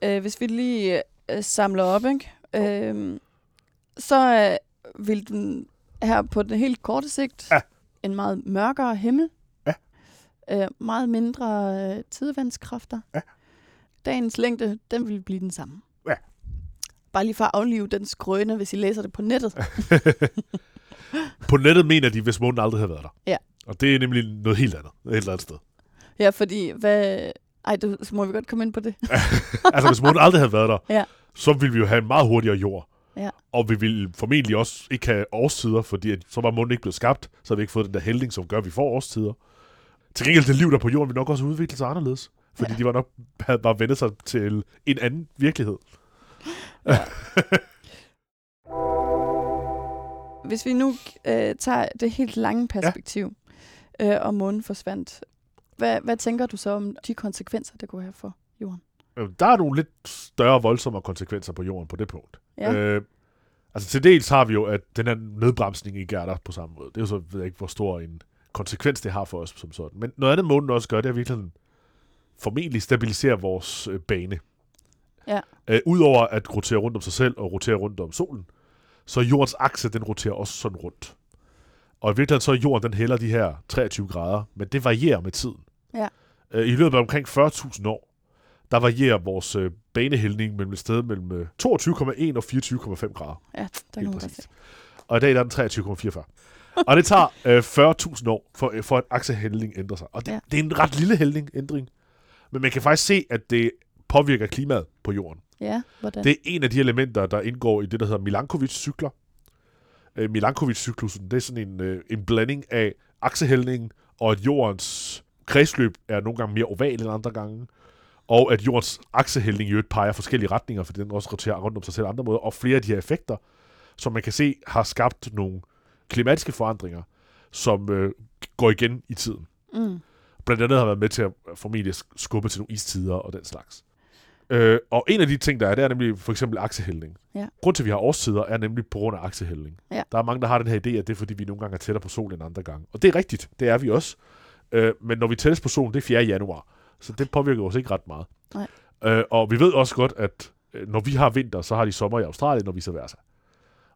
Øh, hvis vi lige øh, samler op, ikke? Øh, så øh, vil den her på den helt korte sigt Ja. en meget mørkere himmel. Øh, meget mindre øh, tidevandskræfter. Ja. Dagens længde, den vil blive den samme. Ja. Bare lige for at aflive den skrøne, hvis I læser det på nettet. På nettet mener de, hvis månen aldrig havde været der. Ja. Og det er nemlig noget helt andet, et eller andet sted. Ja, fordi hvad... Ej, du, så må vi godt komme ind på det. altså, hvis månen aldrig havde været der, Ja. så ville vi jo have en meget hurtigere jord. Ja. Og vi ville formentlig også ikke have årstider, fordi at, så var månen ikke blevet skabt, så havde vi ikke fået den der hældning, som gør, at vi får årstider. Til gengæld, det liv der på jorden, vil nok også udvikle sig anderledes. Fordi Ja. ja. de var nok havde bare vendt sig til en anden virkelighed. Hvis vi nu øh, tager det helt lange perspektiv, ja. øh, og månen forsvandt, hvad, hvad tænker du så om de konsekvenser, det kunne have for jorden? Øh, Der er nogle lidt større, voldsomme konsekvenser på jorden på det punkt. Ja. Øh, altså til dels har vi jo, at den her nedbremsning ikke er der på samme måde. Det er jo så, ved jeg ikke, hvor stor en konsekvens det har for os som sådan. Men noget andet månen også gør, det er virkelig formentlig stabilisere vores øh, bane. Ja. Øh, Udover at rotere rundt om sig selv og rotere rundt om solen, så jordens akse, den roterer også sådan rundt. Og i virkeligheden så er jorden, den hælder de her 23 grader, men det varierer med tiden. Ja. Øh, I løbet af omkring 40.000 år, der varierer vores øh, banehældning mellem et sted mellem øh, 22,1 og 24,5 grader. Ja, der kan man se. Og i dag der er den 23,44. Og det tager øh, 40.000 år for, øh, for at aksehældning ændrer sig. Og det, Ja. det er en ret lille hældning, ændring. Men man kan faktisk se, at det påvirker klimaet på jorden. Ja, hvordan? Det er en af de elementer, der indgår i det, der hedder Milankovic-cykler. Øh, Milankovic-cyklusen, det er sådan en, øh, en blanding af aksehældningen, og at jordens kredsløb er nogle gange mere oval end andre gange, og at jordens aksehældning i øvrigt peger forskellige retninger, fordi den også roterer rundt om sig selv andre måder, og flere af de her effekter, som man kan se, har skabt nogle klimatiske forandringer, som øh, går igen i tiden. Mm. Blandt andet har været med til at formentlig skubbe til nogle istider og den slags. Øh, og en af de ting, der er, det er nemlig for eksempel aksehældning. Ja. Grund til, at vi har årstider, er nemlig på grund af aksehældning. Ja. Der er mange, der har den her idé, at det er, fordi vi nogle gange er tættere på solen end andre gange. Og det er rigtigt, det er vi også. Øh, men når vi tættes på solen, det er 4. januar. Så det påvirker os ikke ret meget. Nej. Øh, og vi ved også godt, at øh, når vi har vinter, så har de sommer i Australien, og vice versa.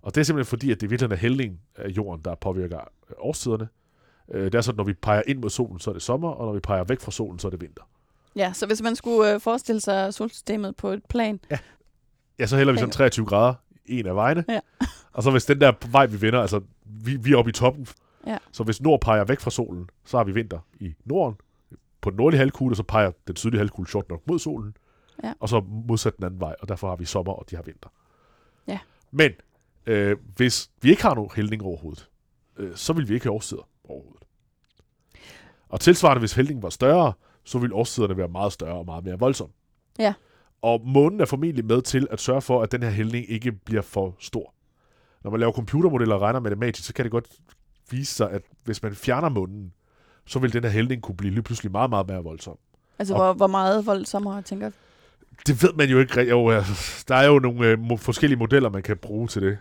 Og det er simpelthen fordi, at det virkelig er hældningen af jorden, der påvirker øh, årstiderne. Øh, det er sådan, når vi peger ind mod solen, så er det sommer, og når vi peger væk fra solen, så er det vinter. Ja, så hvis man skulle øh, forestille sig solsystemet på et plan, Ja, så hælder vi sådan Okay. 23 grader en af vejene. Ja. og så hvis den der vej, vi vender, altså vi, vi er oppe i toppen. Ja. Så hvis nord peger væk fra solen, så har vi vinter i Norden. På den nordlige halvkugle, så peger den sydlige halvkugle sjovt nok mod solen. Ja. Og så modsat den anden vej, og derfor har vi sommer, og de har vinter. Ja. Men øh, hvis vi ikke har nogen hældning overhovedet, øh, så vil vi ikke have årstider overhovedet. Og tilsvarende, hvis hældningen var større, så ville årstiderne være meget større og meget mere voldsomme. Ja. Og månen er formentlig med til at sørge for, at den her hældning ikke bliver for stor. Når man laver computermodeller og regner matematisk, så kan det godt vise sig, at hvis man fjerner månen, så vil den her hældning kunne blive lige pludselig meget, meget mere voldsom. altså Og- hvor, hvor meget voldsommere, tænker. Det ved man jo ikke. Jo, altså, der er jo nogle øh, forskellige modeller, man kan bruge til det.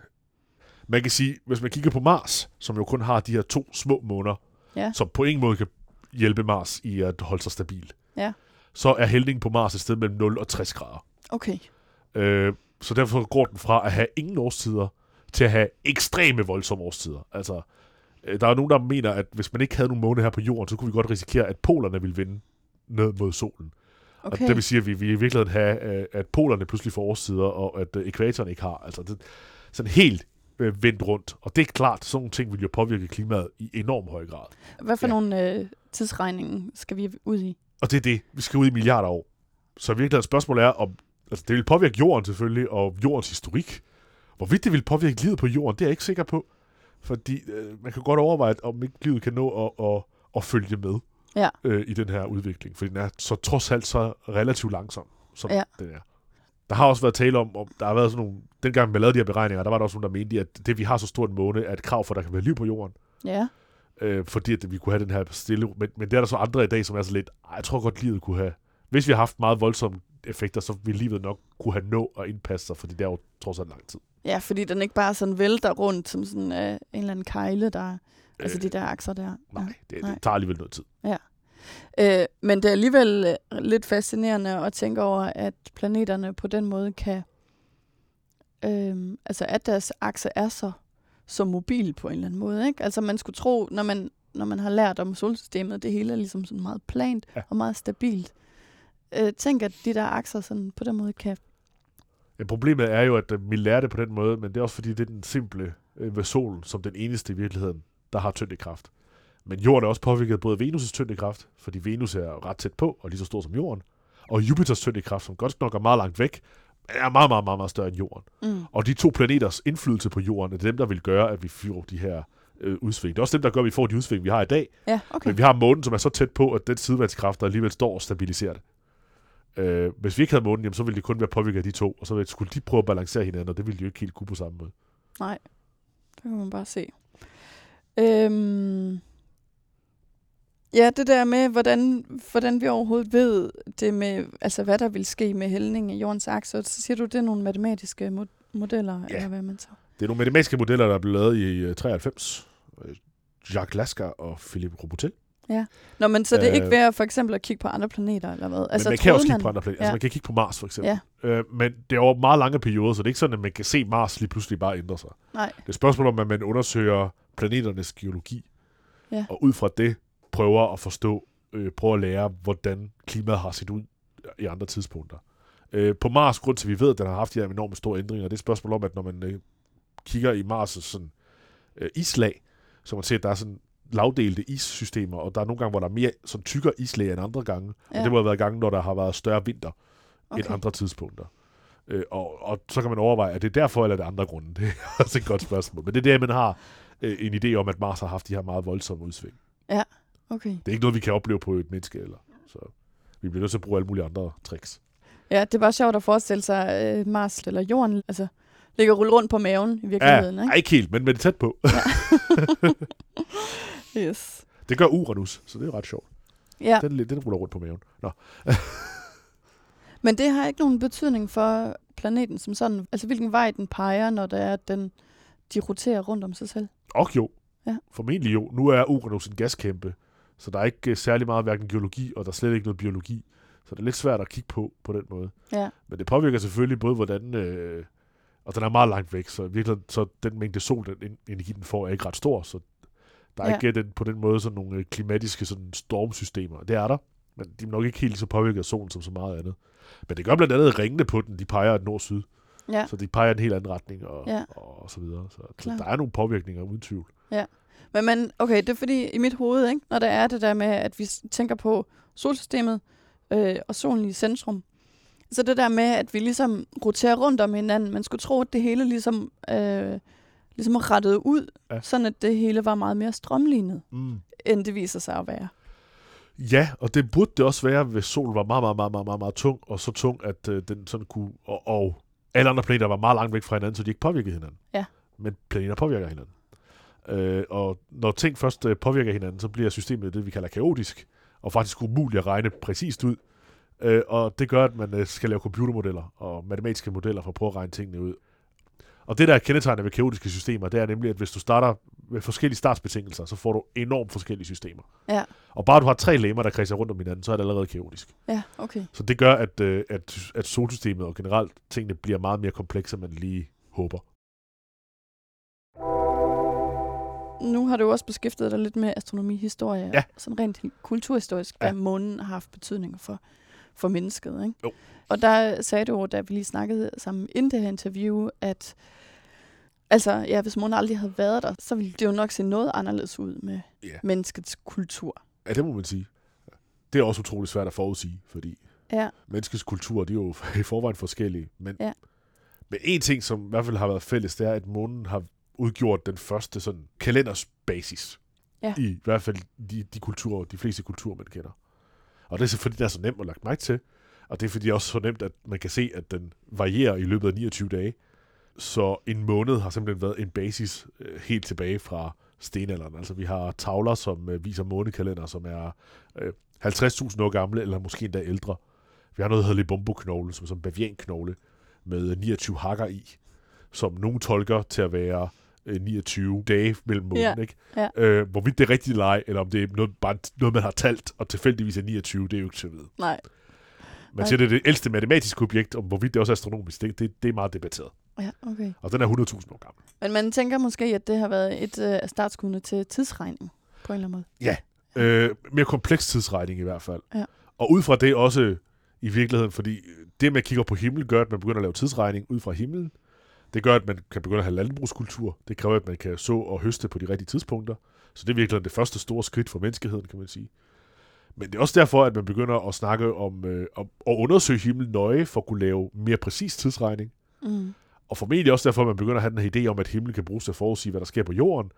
Man kan sige, hvis man kigger på Mars, som jo kun har de her to små måneder, Ja. som på ingen måde kan hjælpe Mars i at holde sig stabil, Ja. så er hældningen på Mars et sted mellem 0 og 60 grader. Okay. Øh, så derfor går den fra at have ingen årstider til at have ekstreme voldsomme årstider. Altså, øh, der er nogen, der mener, at hvis man ikke havde nogen måne her på jorden, så kunne vi godt risikere, at polerne ville vinde ned mod solen. Okay. Og det vil sige, at vi, vi i virkeligheden have, øh, at polerne pludselig får årstider, og at øh, ekvatoren ikke har. Altså, det, sådan helt øh, vendt rundt. Og det er klart, sådan nogle ting vil jo påvirke klimaet i enorm høj grad. Hvad for Ja. nogle øh, tidsregninger skal vi ud i? Og det er det, vi skal ud i milliarder år. Så virkelig spørgsmålet er, om altså det vil påvirke jorden selvfølgelig, og jordens historik. Hvorvidt det vil påvirke livet på jorden, det er jeg ikke sikker på. Fordi øh, man kan godt overveje, om ikke livet kan nå at, at, at følge med Ja. øh, i den her udvikling. Fordi den er så trods alt så relativt langsom, som Ja. den er. Der har også været tale om, om der har været sådan nogle, dengang man lavede de her beregninger, der var der også nogen, der mente, at det, vi har så stor en måne, er et krav for, at der kan være liv på jorden. Ja. øh, fordi at vi kunne have den her stille... Men, men det er der så andre i dag, som er så lidt... Ej, jeg tror godt, livet kunne have... Hvis vi har haft meget voldsomme effekter, så ville livet nok kunne have nå at indpasse sig, fordi det er jo trods alt lang tid. Ja, fordi den ikke bare sådan vælter rundt som sådan øh, en eller anden kejle, der... Altså de der akser der. Nej, det, nej. det tager alligevel noget tid. Øh, men det er alligevel øh, lidt fascinerende at tænke over, at planeterne på den måde kan... Øh, altså at deres akse er så, så mobil på en eller anden måde. Ikke? Altså man skulle tro, når man, når man har lært om solsystemet, det hele er ligesom sådan meget plant Ja. og meget stabilt. Øh, tænk, at de der akser sådan på den måde kan... Ja, problemet er jo, at øh, vi lærer det på den måde, men det er også fordi, det er den simple øh, ved solen, som den eneste i virkeligheden, der har tyngdekraft. Men jorden er også påvirket af både Venus' tyngdekraft, fordi Venus er ret tæt på og lige så stor som jorden, og Jupiters tyngdekraft, som godt nok er meget langt væk, er meget, meget, meget, meget større end jorden. Mm. Og de to planeters indflydelse på jorden, er dem, der vil gøre, at vi får de her øh, udsving. Det er også dem, der gør, at vi får de udsving, vi har i dag. Ja, Okay. Men vi har månen, som er så tæt på, at den sidevandskræfter alligevel står og stabiliserer det. Øh, hvis vi ikke havde månen, jamen, så ville det kun være påvirket af de to, og så skulle de prøve at balancere hinanden, og det ville de jo ikke helt kunne på samme måde. Nej, det kan man bare se. Øhm, ja, det der med, hvordan, hvordan vi overhovedet ved det med, altså hvad der vil ske med hældning i jordens akse, så siger du, det er nogle matematiske mo- modeller, Ja. eller hvad man så? Det er nogle matematiske modeller, der er blevet lavet i øh, 93. Øh, Jacques Lasker og Philippe Robutel. Nå, men så det er Øh, ikke ved at for eksempel at kigge på andre planeter, eller hvad? Altså, men man kan også kigge på andre planeter. Ja. Altså, Ja. man kan kigge på Mars, for eksempel. Ja. Øh, men det er over meget lange perioder, så det er ikke sådan, at man kan se Mars lige pludselig bare ændre sig. Nej, Det er et spørgsmål om, at man undersøger planeternes geologi, Ja. og ud fra det prøver at forstå, øh, prøver at lære, hvordan klimaet har set ud i andre tidspunkter. Øh, på Mars, grund til, at vi ved, at den har haft de her enorme store ændringer, det er et spørgsmål om, at når man øh, kigger i Mars' sådan, øh, islag, så man ser, at der er sådan lavdelte issystemer, og der er nogle gange, hvor der er mere sådan tykkere islag end andre gange. Ja. Ja. Og det må have været gange, når der har været større vinter okay. end andre tidspunkter. Øh, og, og så kan man overveje, er det derfor, eller er det andre grunde? Det er også et godt spørgsmål. Men det er det, man har øh, en idé om, at Mars har haft de her meget voldsomme udsving. Okay. Det er ikke noget, vi kan opleve på et menneske, eller så vi bliver nødt til at bruge alle mulige andre tricks. Ja, det er bare sjovt at forestille sig øh, Mars eller Jorden, altså ligger rulle rundt på maven i Ja, virkeligheden, ej, ikke helt, men, men tæt på. ikke? Yes. det gør Uranus, så det er ret sjovt. Ja, Den, den ruller rundt på maven. Nå. Men det har ikke nogen betydning for planeten som sådan. Altså hvilken vej den peger, når det er, at den, de roterer rundt om sig selv. Og jo. Ja. Formentlig jo. Nu er Uranus en gaskæmpe, så der er ikke øh, særlig meget hverken geologi, og der er slet ikke noget biologi. Så det er lidt svært at kigge på på den måde. Ja, Men det påvirker selvfølgelig både, hvordan... Øh, og den er meget langt væk, så virkelig, så den mængde sol, den en- energi, den får, er ikke ret stor. Så der er Ja. ja. ikke den, på den måde sådan nogle øh, klimatiske sådan stormsystemer. Det er der, men de er nok ikke helt så påvirket af solen som så meget andet. Men det gør blandt andet ringene på den, de peger nord-syd. ja. Så de peger i en helt anden retning, og, Ja. og, og så videre. Så, så der er nogle påvirkninger, uden tvivl. Men man, okay, det er fordi i mit hoved, ikke, når der er det der med, at vi tænker på solsystemet øh, og solen i centrum, så det der med, at vi ligesom roterer rundt om hinanden, man skulle tro, at det hele ligesom, øh, ligesom rettede ud, ja. sådan at det hele var meget mere strømlignet, Mm. end det viser sig at være. Ja, og det burde det også være, hvis solen var meget, meget, meget, meget, meget, meget tung, og så tung, at øh, den sådan kunne... Og, og alle andre planeter var meget langt væk fra hinanden, så de ikke påvirkede hinanden. Ja. Men planeter påvirker hinanden. Øh, og når ting først øh, påvirker hinanden, så bliver systemet det, vi kalder kaotisk, og faktisk umuligt at regne præcist ud. Øh, og det gør, at man øh, skal lave computermodeller og matematiske modeller for at prøve at regne tingene ud. Og det, der er kendetegnet ved kaotiske systemer, det er nemlig, at hvis du starter med forskellige startsbetingelser, så får du enormt forskellige systemer. Ja, Og bare du har tre lemmer, der kredser rundt om hinanden, så er det allerede kaotisk. ja, okay. Så det gør, at, øh, at, at solsystemet og generelt tingene bliver meget mere komplekse, end man lige håber. Nu har du også beskæftiget dig lidt med astronomihistorie, Ja. sådan rent kulturhistorisk, hvad Ja. månen har haft betydning for, for mennesket. Ikke? Jo. Og der sagde du, da vi lige snakkede sammen inden det her interview, at, Altså, ja, hvis månen aldrig havde været der, så ville det jo nok se noget anderledes ud med Ja. menneskets kultur. Ja, det må man sige. Det er også utroligt svært at forudsige, fordi Ja, menneskets kultur, de er jo i forvejen forskellige. Men, Ja. men en ting, som i hvert fald har været fælles, det er, at månen har udgjort den første sådan kalenders basis. Ja. I, i hvert fald de, de kulturer, de fleste kulturer, man kender. Og det er så fordi, den er så nemt at lagt mærke til. Og det er fordi også så nemt, at man kan se, at den varierer i løbet af 29 dage. Så en måned har simpelthen været en basis øh, helt tilbage fra stenalderen. Altså vi har tavler, som øh, viser månekalender, som er øh, 50.000 år gamle, eller måske endda ældre. Vi har noget, der hedder Lebombo-knogle, som er sådan en bavianknogle med 29 hakker i, som nogen tolker til at være øh, 29 dage mellem månen, Ja, ikke? ja. Øh, hvorvidt det er rigtigt eller ej, eller om det er noget, bare noget, man har talt, og tilfældigvis er 29, det er jo ikke til at vide. nej. Man siger, det er det ældste matematiske objekt, om hvorvidt det også er astronomisk, det, det, det er meget debatteret. Ja, okay. Og den er 100.000 år gammel. Men man tænker måske, at det har været et øh, af startskuddene til tidsregning, på en eller anden måde. Øh, mere kompleks tidsregning i hvert fald. Ja. Og ud fra det også i virkeligheden, fordi det med at kigge på himlen, gør, at man begynder at lave tidsregning ud fra himlen. Det gør, at man kan begynde at have landbrugskultur. Det kræver, at man kan så og høste på de rigtige tidspunkter. Så det er virkelig det første store skridt for menneskeheden, kan man sige. Men det er også derfor, at man begynder at snakke om øh, om at undersøge himlen nøje, for at kunne lave mere præcis tidsregning. Mm. Og formentlig også derfor, at man begynder at have den her idé om, at himlen kan bruges til at forudsige, hvad der sker på jorden.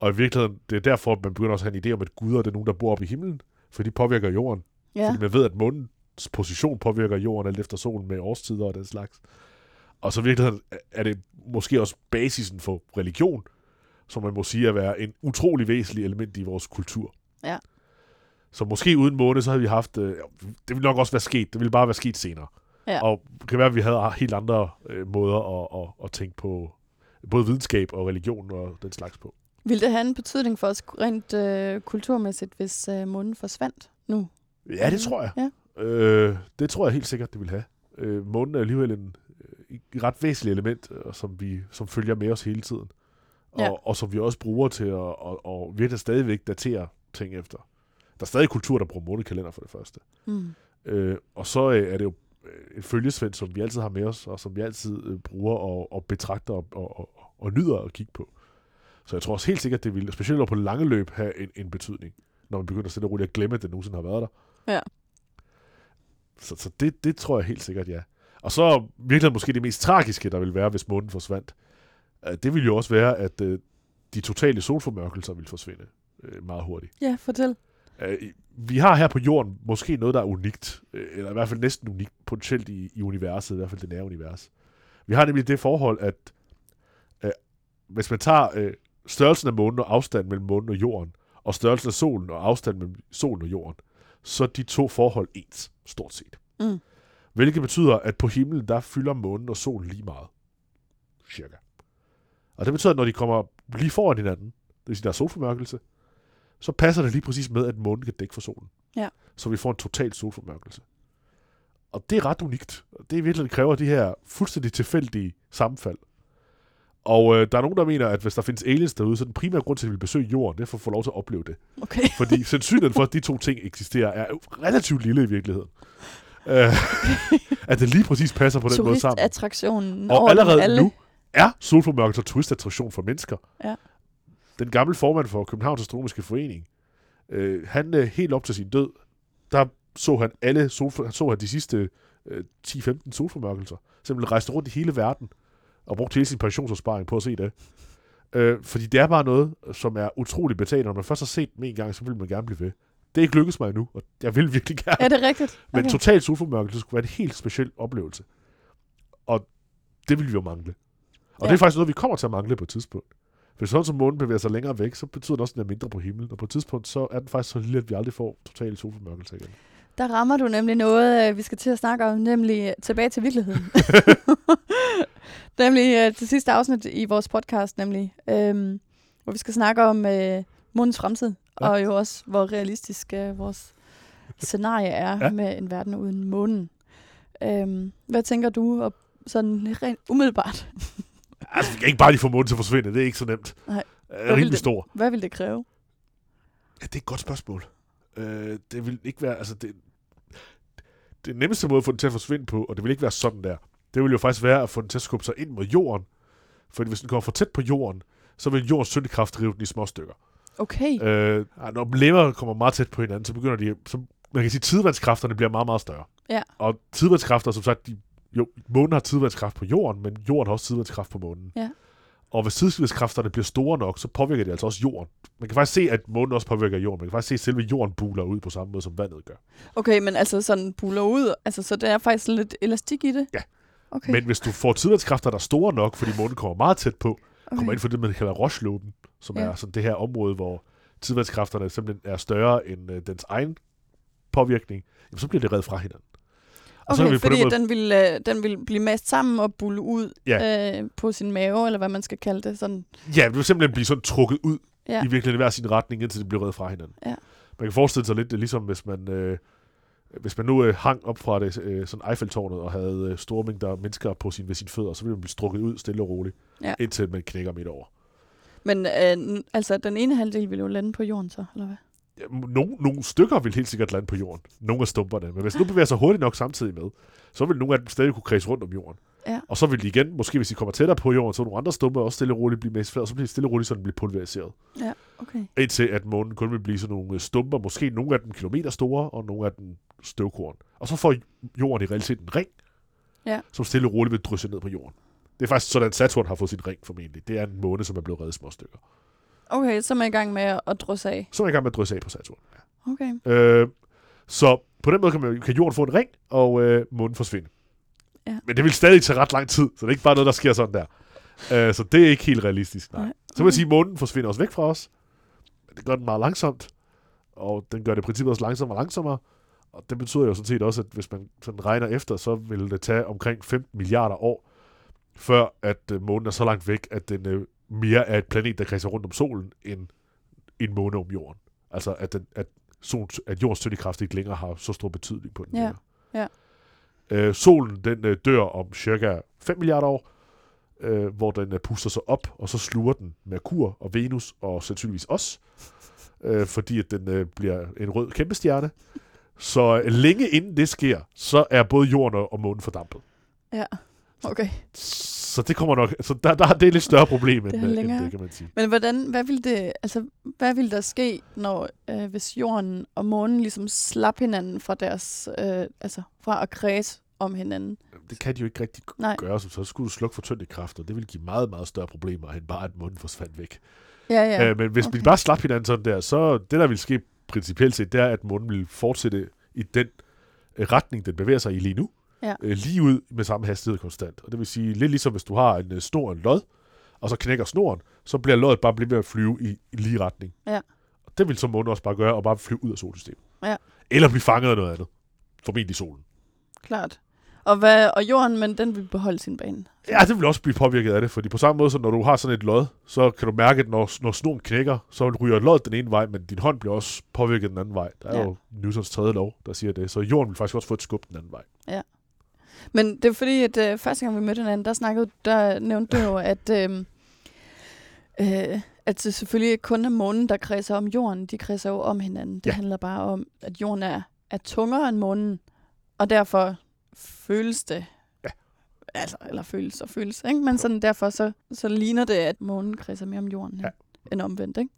Og i virkeligheden, det er derfor, at man begynder også at have en idé om, at guder det er nogen, der bor oppe i himlen, for de påvirker jorden. Ja, Fordi man ved, at månens position påvirker jorden alt efter solen med årstider og den slags. Og så i virkeligheden er det måske også basisen for religion, som man må sige at være en utrolig væsentlig element i vores kultur. Ja. Så måske uden måne, så havde vi haft... Øh, det ville nok også være sket. Det ville bare være sket senere. Ja. Og det kan være, at vi havde helt andre øh, måder at, at, at tænke på både videnskab og religion og den slags på. Vil det have en betydning for os rent øh, kulturmæssigt, hvis øh, månen forsvandt nu? Ja, det tror jeg. Ja. Øh, det tror jeg helt sikkert, det vil have. Øh, månen er alligevel en et ret væsentligt element, øh, som vi som følger med os hele tiden. Og, Ja. og som vi også bruger til at og, og virkelig stadigvæk datere ting efter. Der er stadig kultur, der bruger månekalender for det første. Mm. Øh, og så øh, er det jo øh, et følgesvend, som vi altid har med os, og som vi altid øh, bruger og, og betragter og, og, og, og nyder at kigge på. Så jeg tror også helt sikkert, det vil, specielt på lange løb, have en, en betydning, når man begynder stille og roligt at glemme, at det nogensinde har været der. Ja. Så, så det, det tror jeg helt sikkert, ja. Og så virkelig måske det mest tragiske, der vil være, hvis månen forsvandt. Øh, Det vil jo også være, at øh, de totale solformørkelser vil forsvinde øh, meget hurtigt. Ja, fortæl. Øh, Vi har her på jorden måske noget, der er unikt, øh, eller i hvert fald næsten unikt, potentielt i, i universet, i hvert fald det nære univers. Vi har nemlig det forhold, at øh, hvis man tager øh, størrelsen af månen og afstanden mellem månen og jorden, og størrelsen af solen og afstanden mellem solen og jorden, så er de to forhold ens, stort set. Mm. Hvilket betyder, at på himlen, der fylder månen og solen lige meget. Cirka. Og det betyder, at når de kommer lige foran hinanden, det vil sige, der er solformørkelse, så passer det lige præcis med, at månen kan dække for solen. Ja. Så vi får en total solformørkelse. Og det er ret unikt. Det er virkelig, det kræver de her fuldstændig tilfældige sammenfald. Og øh, der er nogen, der mener, at hvis der findes aliens derude, så den primære grund til, at de vil besøge jorden, det er for at få lov til at opleve det. Okay. Fordi sandsynligheden for, at de to ting eksisterer, er relativt lille i virkeligheden. Øh, at det lige præcis passer på den måde sammen. Turistattraktionen Og allerede alle. nu er solformørkelse turistattraktion for mennesker. Ja. Den gamle formand for Københavns Astronomiske Forening, øh, han øh, helt op til sin død, der så han alle solfor, han så han de sidste øh, 10-15 solformørkelser. Simpelthen rejste rundt i hele verden og brugte hele sin pensionsopsparing på at se det. Øh, fordi det er bare noget, som er utrolig betalt. Når man først har set dem en gang, så vil man gerne blive ved. Det er ikke lykkedes mig endnu, og jeg vil virkelig gerne. Er det rigtigt? Men Okay. total solformørkelse skulle være en helt speciel oplevelse. Og det vil vi jo mangle. Og ja. Det er faktisk noget, vi kommer til at mangle på et tidspunkt. Hvis sådan som månen bevæger sig længere væk, så betyder det også, at den er mindre på himlen. Og på et tidspunkt, så er den faktisk så lille, at vi aldrig får total solformørkelse igen. Der rammer du nemlig noget, øh, vi skal til at snakke om, nemlig øh, tilbage til virkeligheden. nemlig øh, det sidste afsnit i vores podcast, nemlig, øhm, hvor vi skal snakke om øh, månens fremtid, Ja. og jo også, hvor realistisk øh, vores scenarie er Ja. med en verden uden månen. Øhm, hvad tænker du op, sådan rent umiddelbart? Altså, vi kan ikke bare lige få månen til at forsvinde. Det er ikke så nemt. Nej. Er vil rimelig det- stor. Hvad vil det kræve? Ja, det er et godt spørgsmål. Øh, det vil ikke være, altså det, det nemmeste måde at få den til at forsvinde på, og det vil ikke være sådan der, det vil jo faktisk være at få den til at skubbe sig ind mod jorden, Fordi hvis den kommer for tæt på jorden, så vil jordens tyngdekraft rive den i små stykker. Okay. Øh, når lemmer kommer meget tæt på hinanden, så begynder de, så man kan sige, tidevandskræfterne bliver meget, meget større. Ja. Og tidevandskræfter, som sagt, de, jo, månen har tidevandskraft på jorden, men jorden har også tidevandskraft på månen. Ja. Og hvis tidevandskræfterne bliver store nok, så påvirker det altså også jorden. Man kan faktisk se, at månen også påvirker jorden. Man kan faktisk se, at selve jorden buler ud på samme måde, som vandet gør. Okay, men altså sådan buler ud, altså så der er faktisk lidt elastik i det? Ja. Okay. Men hvis du får tidevandskræfter, der er store nok, fordi månen kommer meget tæt på, okay. kommer ind for det, man kalder Roche-loben, som Ja. er sådan det her område, hvor tidevandskræfterne simpelthen er større end øh, dens egen påvirkning, jamen, så bliver det reddet fra hinanden. Og så Okay, kan vi fordi den måde, den, vil, øh, den vil blive mast sammen og bulle ud Ja. øh, på sin mave, eller hvad man skal kalde det. Sådan. ja, det vil simpelthen blive sådan trukket ud ja. i virkeligheden i hver sin retning, indtil det bliver reddet fra hinanden. Ja. Man kan forestille sig lidt, det er ligesom hvis man, øh, hvis man nu øh, hang op fra det, øh, sådan Eiffeltårnet og havde øh, store mængder mennesker på sin, ved sine fødder, så ville man blive strukket ud stille og roligt, Ja. indtil man knækker midt over. Men øh, altså, den ene halvdel vil jo lande på jorden så, eller hvad? Ja, nogle, nogle stykker vil helt sikkert lande på jorden. Nogle af stumperne. Men hvis nu bevæger sig hurtigt nok samtidig med, så vil nogle af dem stadig kunne kredse rundt om jorden. Ja. Og så vil de igen, måske hvis de kommer tættere på jorden, så nogle andre stumper også stille og roligt blive mest og så bliver de stille og roligt sådan blive pulveriseret. Ja, okay. Indtil at månen kun vil blive sådan nogle øh, stumper, måske nogle af dem kilometer store, og nogle af dem støvkorn. Og så får jorden i realiteten en ring, Ja. som stille og roligt vil drysse ned på jorden. Det er faktisk sådan, at Saturn har fået sin ring formentlig. Det er en måne, som er blevet reddet i små stykker. Okay, så er man i gang med at, drysse af. Så er man i gang med at drysse af på Saturn. Okay. Øh, så på den måde kan, man, kan jorden få en ring, og øh, månen forsvinde. Ja. Men det vil stadig tage ret lang tid, så det er ikke bare noget, der sker sådan der. Øh, så det er ikke helt realistisk, nej. Nej. Så kan man sige, at månen forsvinder også væk fra os. Men det gør den meget langsomt, og den gør det i princippet også langsommere og langsommere. Og det betyder jo sådan set også, at hvis man sådan regner efter, så vil det tage omkring 15 milliarder år, før at øh, månen er så langt væk, at den øh, mere er et planet, der kredser rundt om solen, end en måne om jorden. Altså at, den, at, solens, at jordens tyngdekraft ikke længere har så stor betydning på den. Ja, ja. Øh, solen den øh, dør om cirka 5 milliarder år, øh, hvor den øh, puster sig op, og så sluger den Merkur og Venus og sandsynligvis os, øh, fordi at den øh, bliver en rød kæmpestjerne. Så længe inden det sker, så er både jorden og månen fordampet. Ja, okay. Så det kommer nok, så der, der er det et lidt større problem end, Det øh, end det, kan man sige. Men hvordan, hvad vil det, altså, hvad vil der ske, når, øh, hvis jorden og månen ligesom slap hinanden fra deres, øh, altså fra at kredse om hinanden? Det kan de jo ikke rigtig Nej. gøre, så så skulle du slukke for tyngdekraft, og det vil give meget, meget større problemer, end bare at månen forsvandt væk. Ja, Ja, øh, men hvis okay. okay. vi bare slap hinanden sådan der, så det, der vil ske principielt set, det er, at månen vil fortsætte i den øh, retning, den bevæger sig i lige nu. Ja. Øh, lige ud med samme hastighed konstant. Og det vil sige, lidt ligesom hvis du har en øh, snor og en lod, og så knækker snoren, så bliver loddet bare blive ved at flyve i, i lige retning. Ja. Og det vil så månen også bare gøre, og bare flyve ud af solsystemet. Ja. Eller blive fanget af noget andet. Formentlig solen. Klart. Og, hvad, og jorden, men den vil beholde sin bane. Ja, det vil også blive påvirket af det, fordi på samme måde, som når du har sådan et lod, så kan du mærke, at når, når snoren knækker, så ryger lod den ene vej, men din hånd bliver også påvirket den anden vej. Der er Ja. ja. jo Newtons tredje lov, der siger det. Så jorden vil faktisk også få et skub den anden vej. Men det er fordi, at øh, første gang vi mødte hinanden, der, snakkede, der nævnte du jo, at, øh, øh, at det selvfølgelig kun er månen, der kredser om jorden. De kredser jo om hinanden. Det Ja. handler bare om, at jorden er, er tungere end månen, og derfor føles det Ja. Altså, eller føles og føles, ikke? Men sådan derfor så, så ligner det, at månen kredser mere om jorden Ja. end, end omvendt, ikke?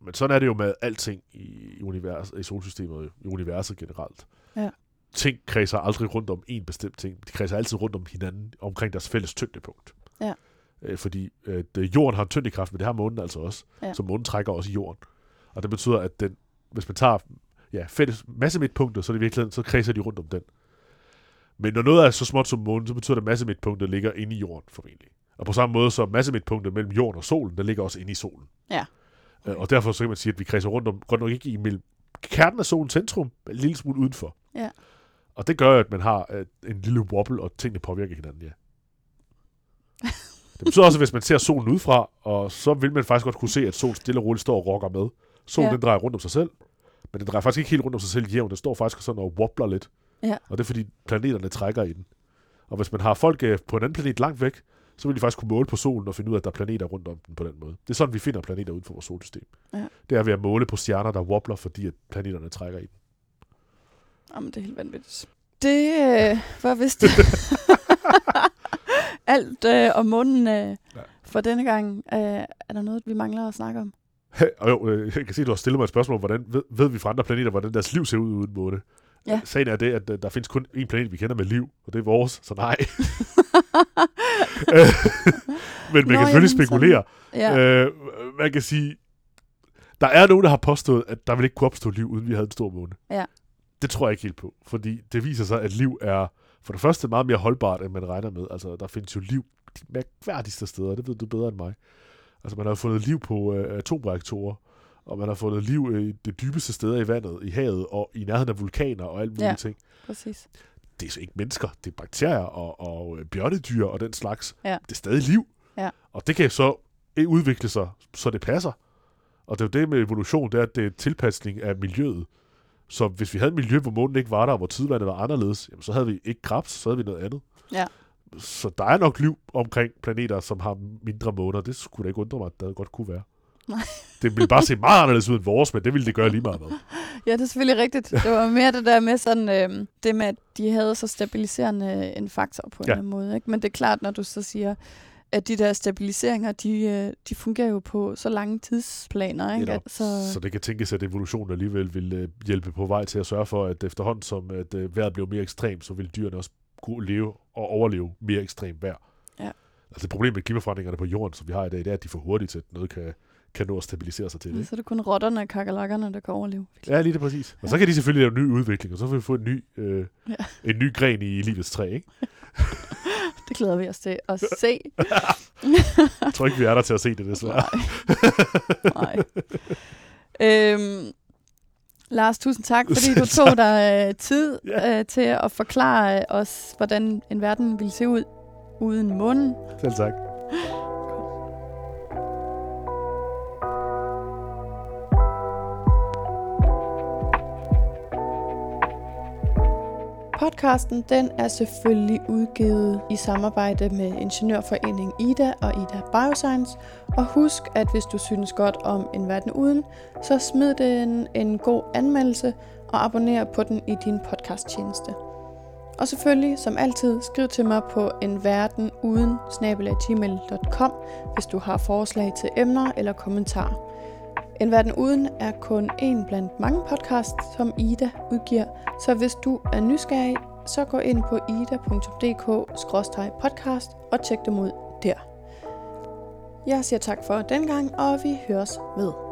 Men sådan er det jo med alting i, univers, i solsystemet i universet generelt. Ja. Ting kredser aldrig rundt om en bestemt ting. De kredser altid rundt om hinanden, omkring deres fælles tyngdepunkt. Ja. Øh, fordi øh, det, jorden har en tyngdekraft, men det har månen altså også. Ja. Så månen trækker også i jorden. Og det betyder, at den, hvis man tager ja, fælles masse midtpunkter, så det i virkeligheden, så kredser de rundt om den. Men når noget er så småt som månen, så betyder det, at masse midtpunktet ligger inde i jorden formentlig. Og på samme måde så masse midtpunktet mellem jorden og solen, der ligger også inde i solen. Ja. Øh, Og derfor så kan man sige, at vi kredser rundt om, godt nok ikke i mellem kernen af solens centrum, men en lille smule udenfor. Ja. Og det gør, at man har øh, en lille wobble, og tingene påvirker hinanden, ja. Det betyder også, at hvis man ser solen udefra, og så vil man faktisk godt kunne se, at solen stille og roligt står og rokker med. Solen ja. den drejer rundt om sig selv, men den drejer faktisk ikke helt rundt om sig selv jævnt. Den står faktisk sådan og wobbler lidt. Ja. Og det er fordi planeterne trækker i den. Og hvis man har folk øh, på en anden planet langt væk, så vil de faktisk kunne måle på solen og finde ud af, at der er planeter rundt om den på den måde. Det er sådan, vi finder planeter uden for vores solsystem. Ja. Det er ved at måle på stjerner, der wobbler, fordi at planeterne trækker i den. Jamen, det er helt vanvittigt. Det øh, var vist alt øh, om månen øh, Ja. for denne gang. Øh, er der noget, vi mangler at snakke om? Og jo, øh, jeg kan se, at du har stillet mig et spørgsmål, hvordan ved, ved vi fra andre planeter, hvordan deres liv ser ud uden måne? Ja. Sagen er det, at øh, der findes kun én planet, vi kender med liv, og det er vores, så nej. Men man Nå, kan selvfølgelig spekulere. Ja, Øh, man kan sige, der er nogen, der har påstået, at der vil ikke kunne opstå liv, uden vi havde en stor måne. Ja. Det tror jeg ikke helt på, fordi det viser sig, at liv er for det første meget mere holdbart, end man regner med. Altså, der findes jo liv de mærkværdigste steder, det ved du bedre end mig. Altså, man har fundet liv på øh, atomreaktorer, og man har fundet liv i det dybeste steder i vandet, i havet, og i nærheden af vulkaner og alt muligt Ja. ting. præcis. Det er så ikke mennesker, det er bakterier og, og øh, bjørnedyr og den slags. Ja. Det er stadig liv. Ja. Og det kan så udvikle sig, så det passer. Og det er jo det med evolution, det er, at det er tilpasning af miljøet. Så hvis vi havde et miljø, hvor månen ikke var der, og hvor tidvandet var anderledes, jamen, så havde vi ikke krebs, så havde vi noget andet. Ja. Så der er nok liv omkring planeter, som har mindre måner. Det skulle da ikke undre mig, at der godt kunne være. Nej. Det ville bare se meget anderledes ud end vores, men det ville det gøre lige meget hvad. Ja, det er selvfølgelig rigtigt. Det var mere det der med sådan, øh, det med, at de havde så stabiliserende en faktor på en Ja. eller anden måde. Ikke? Men det er klart, når du så siger, at de der stabiliseringer, de, øh, de fungerer jo på så lange tidsplaner. Ikke? At, så, Så det kan tænkes, at evolutionen alligevel vil øh, hjælpe på vej til at sørge for, at efterhånden som at, øh, vejret blev mere ekstremt, så vil dyrene også kunne leve og overleve mere ekstremt vejr. Ja. Altså det problem med klimaforandringerne på jorden, som vi har i dag, det er, at de er for hurtigt til, at noget kan, kan nå at stabilisere sig til det. så er det kun rotterne og kakalakkerne, der kan overleve. Ja, lige det præcis. Og så kan de selvfølgelig lave ny udvikling, og så vil vi få en ny, øh, Ja. en ny gren i livets træ, ikke? Det glæder vi os til at se. Jeg tror ikke, vi er der til at se det, desværre. Nej. øhm, Lars, tusind tak, fordi du tog dig øh, tid Ja. øh, til at forklare os, hvordan en verden ville se ud uden månen. Selv tak. Podcasten den er selvfølgelig udgivet i samarbejde med Ingeniørforeningen IDA og IDA Bioscience. Og husk, at hvis du synes godt om En Verden Uden, så smid den en god anmeldelse og abonner på den i din podcasttjeneste. Og selvfølgelig, som altid, skriv til mig på enverdenuden hvis du har forslag til emner eller kommentarer. En Verden Uden er kun en blandt mange podcasts, som Ida udgiver, så hvis du er nysgerrig, så gå ind på ida.dk-podcast og tjek dem ud der. Jeg siger tak for den gang, og vi høres ved.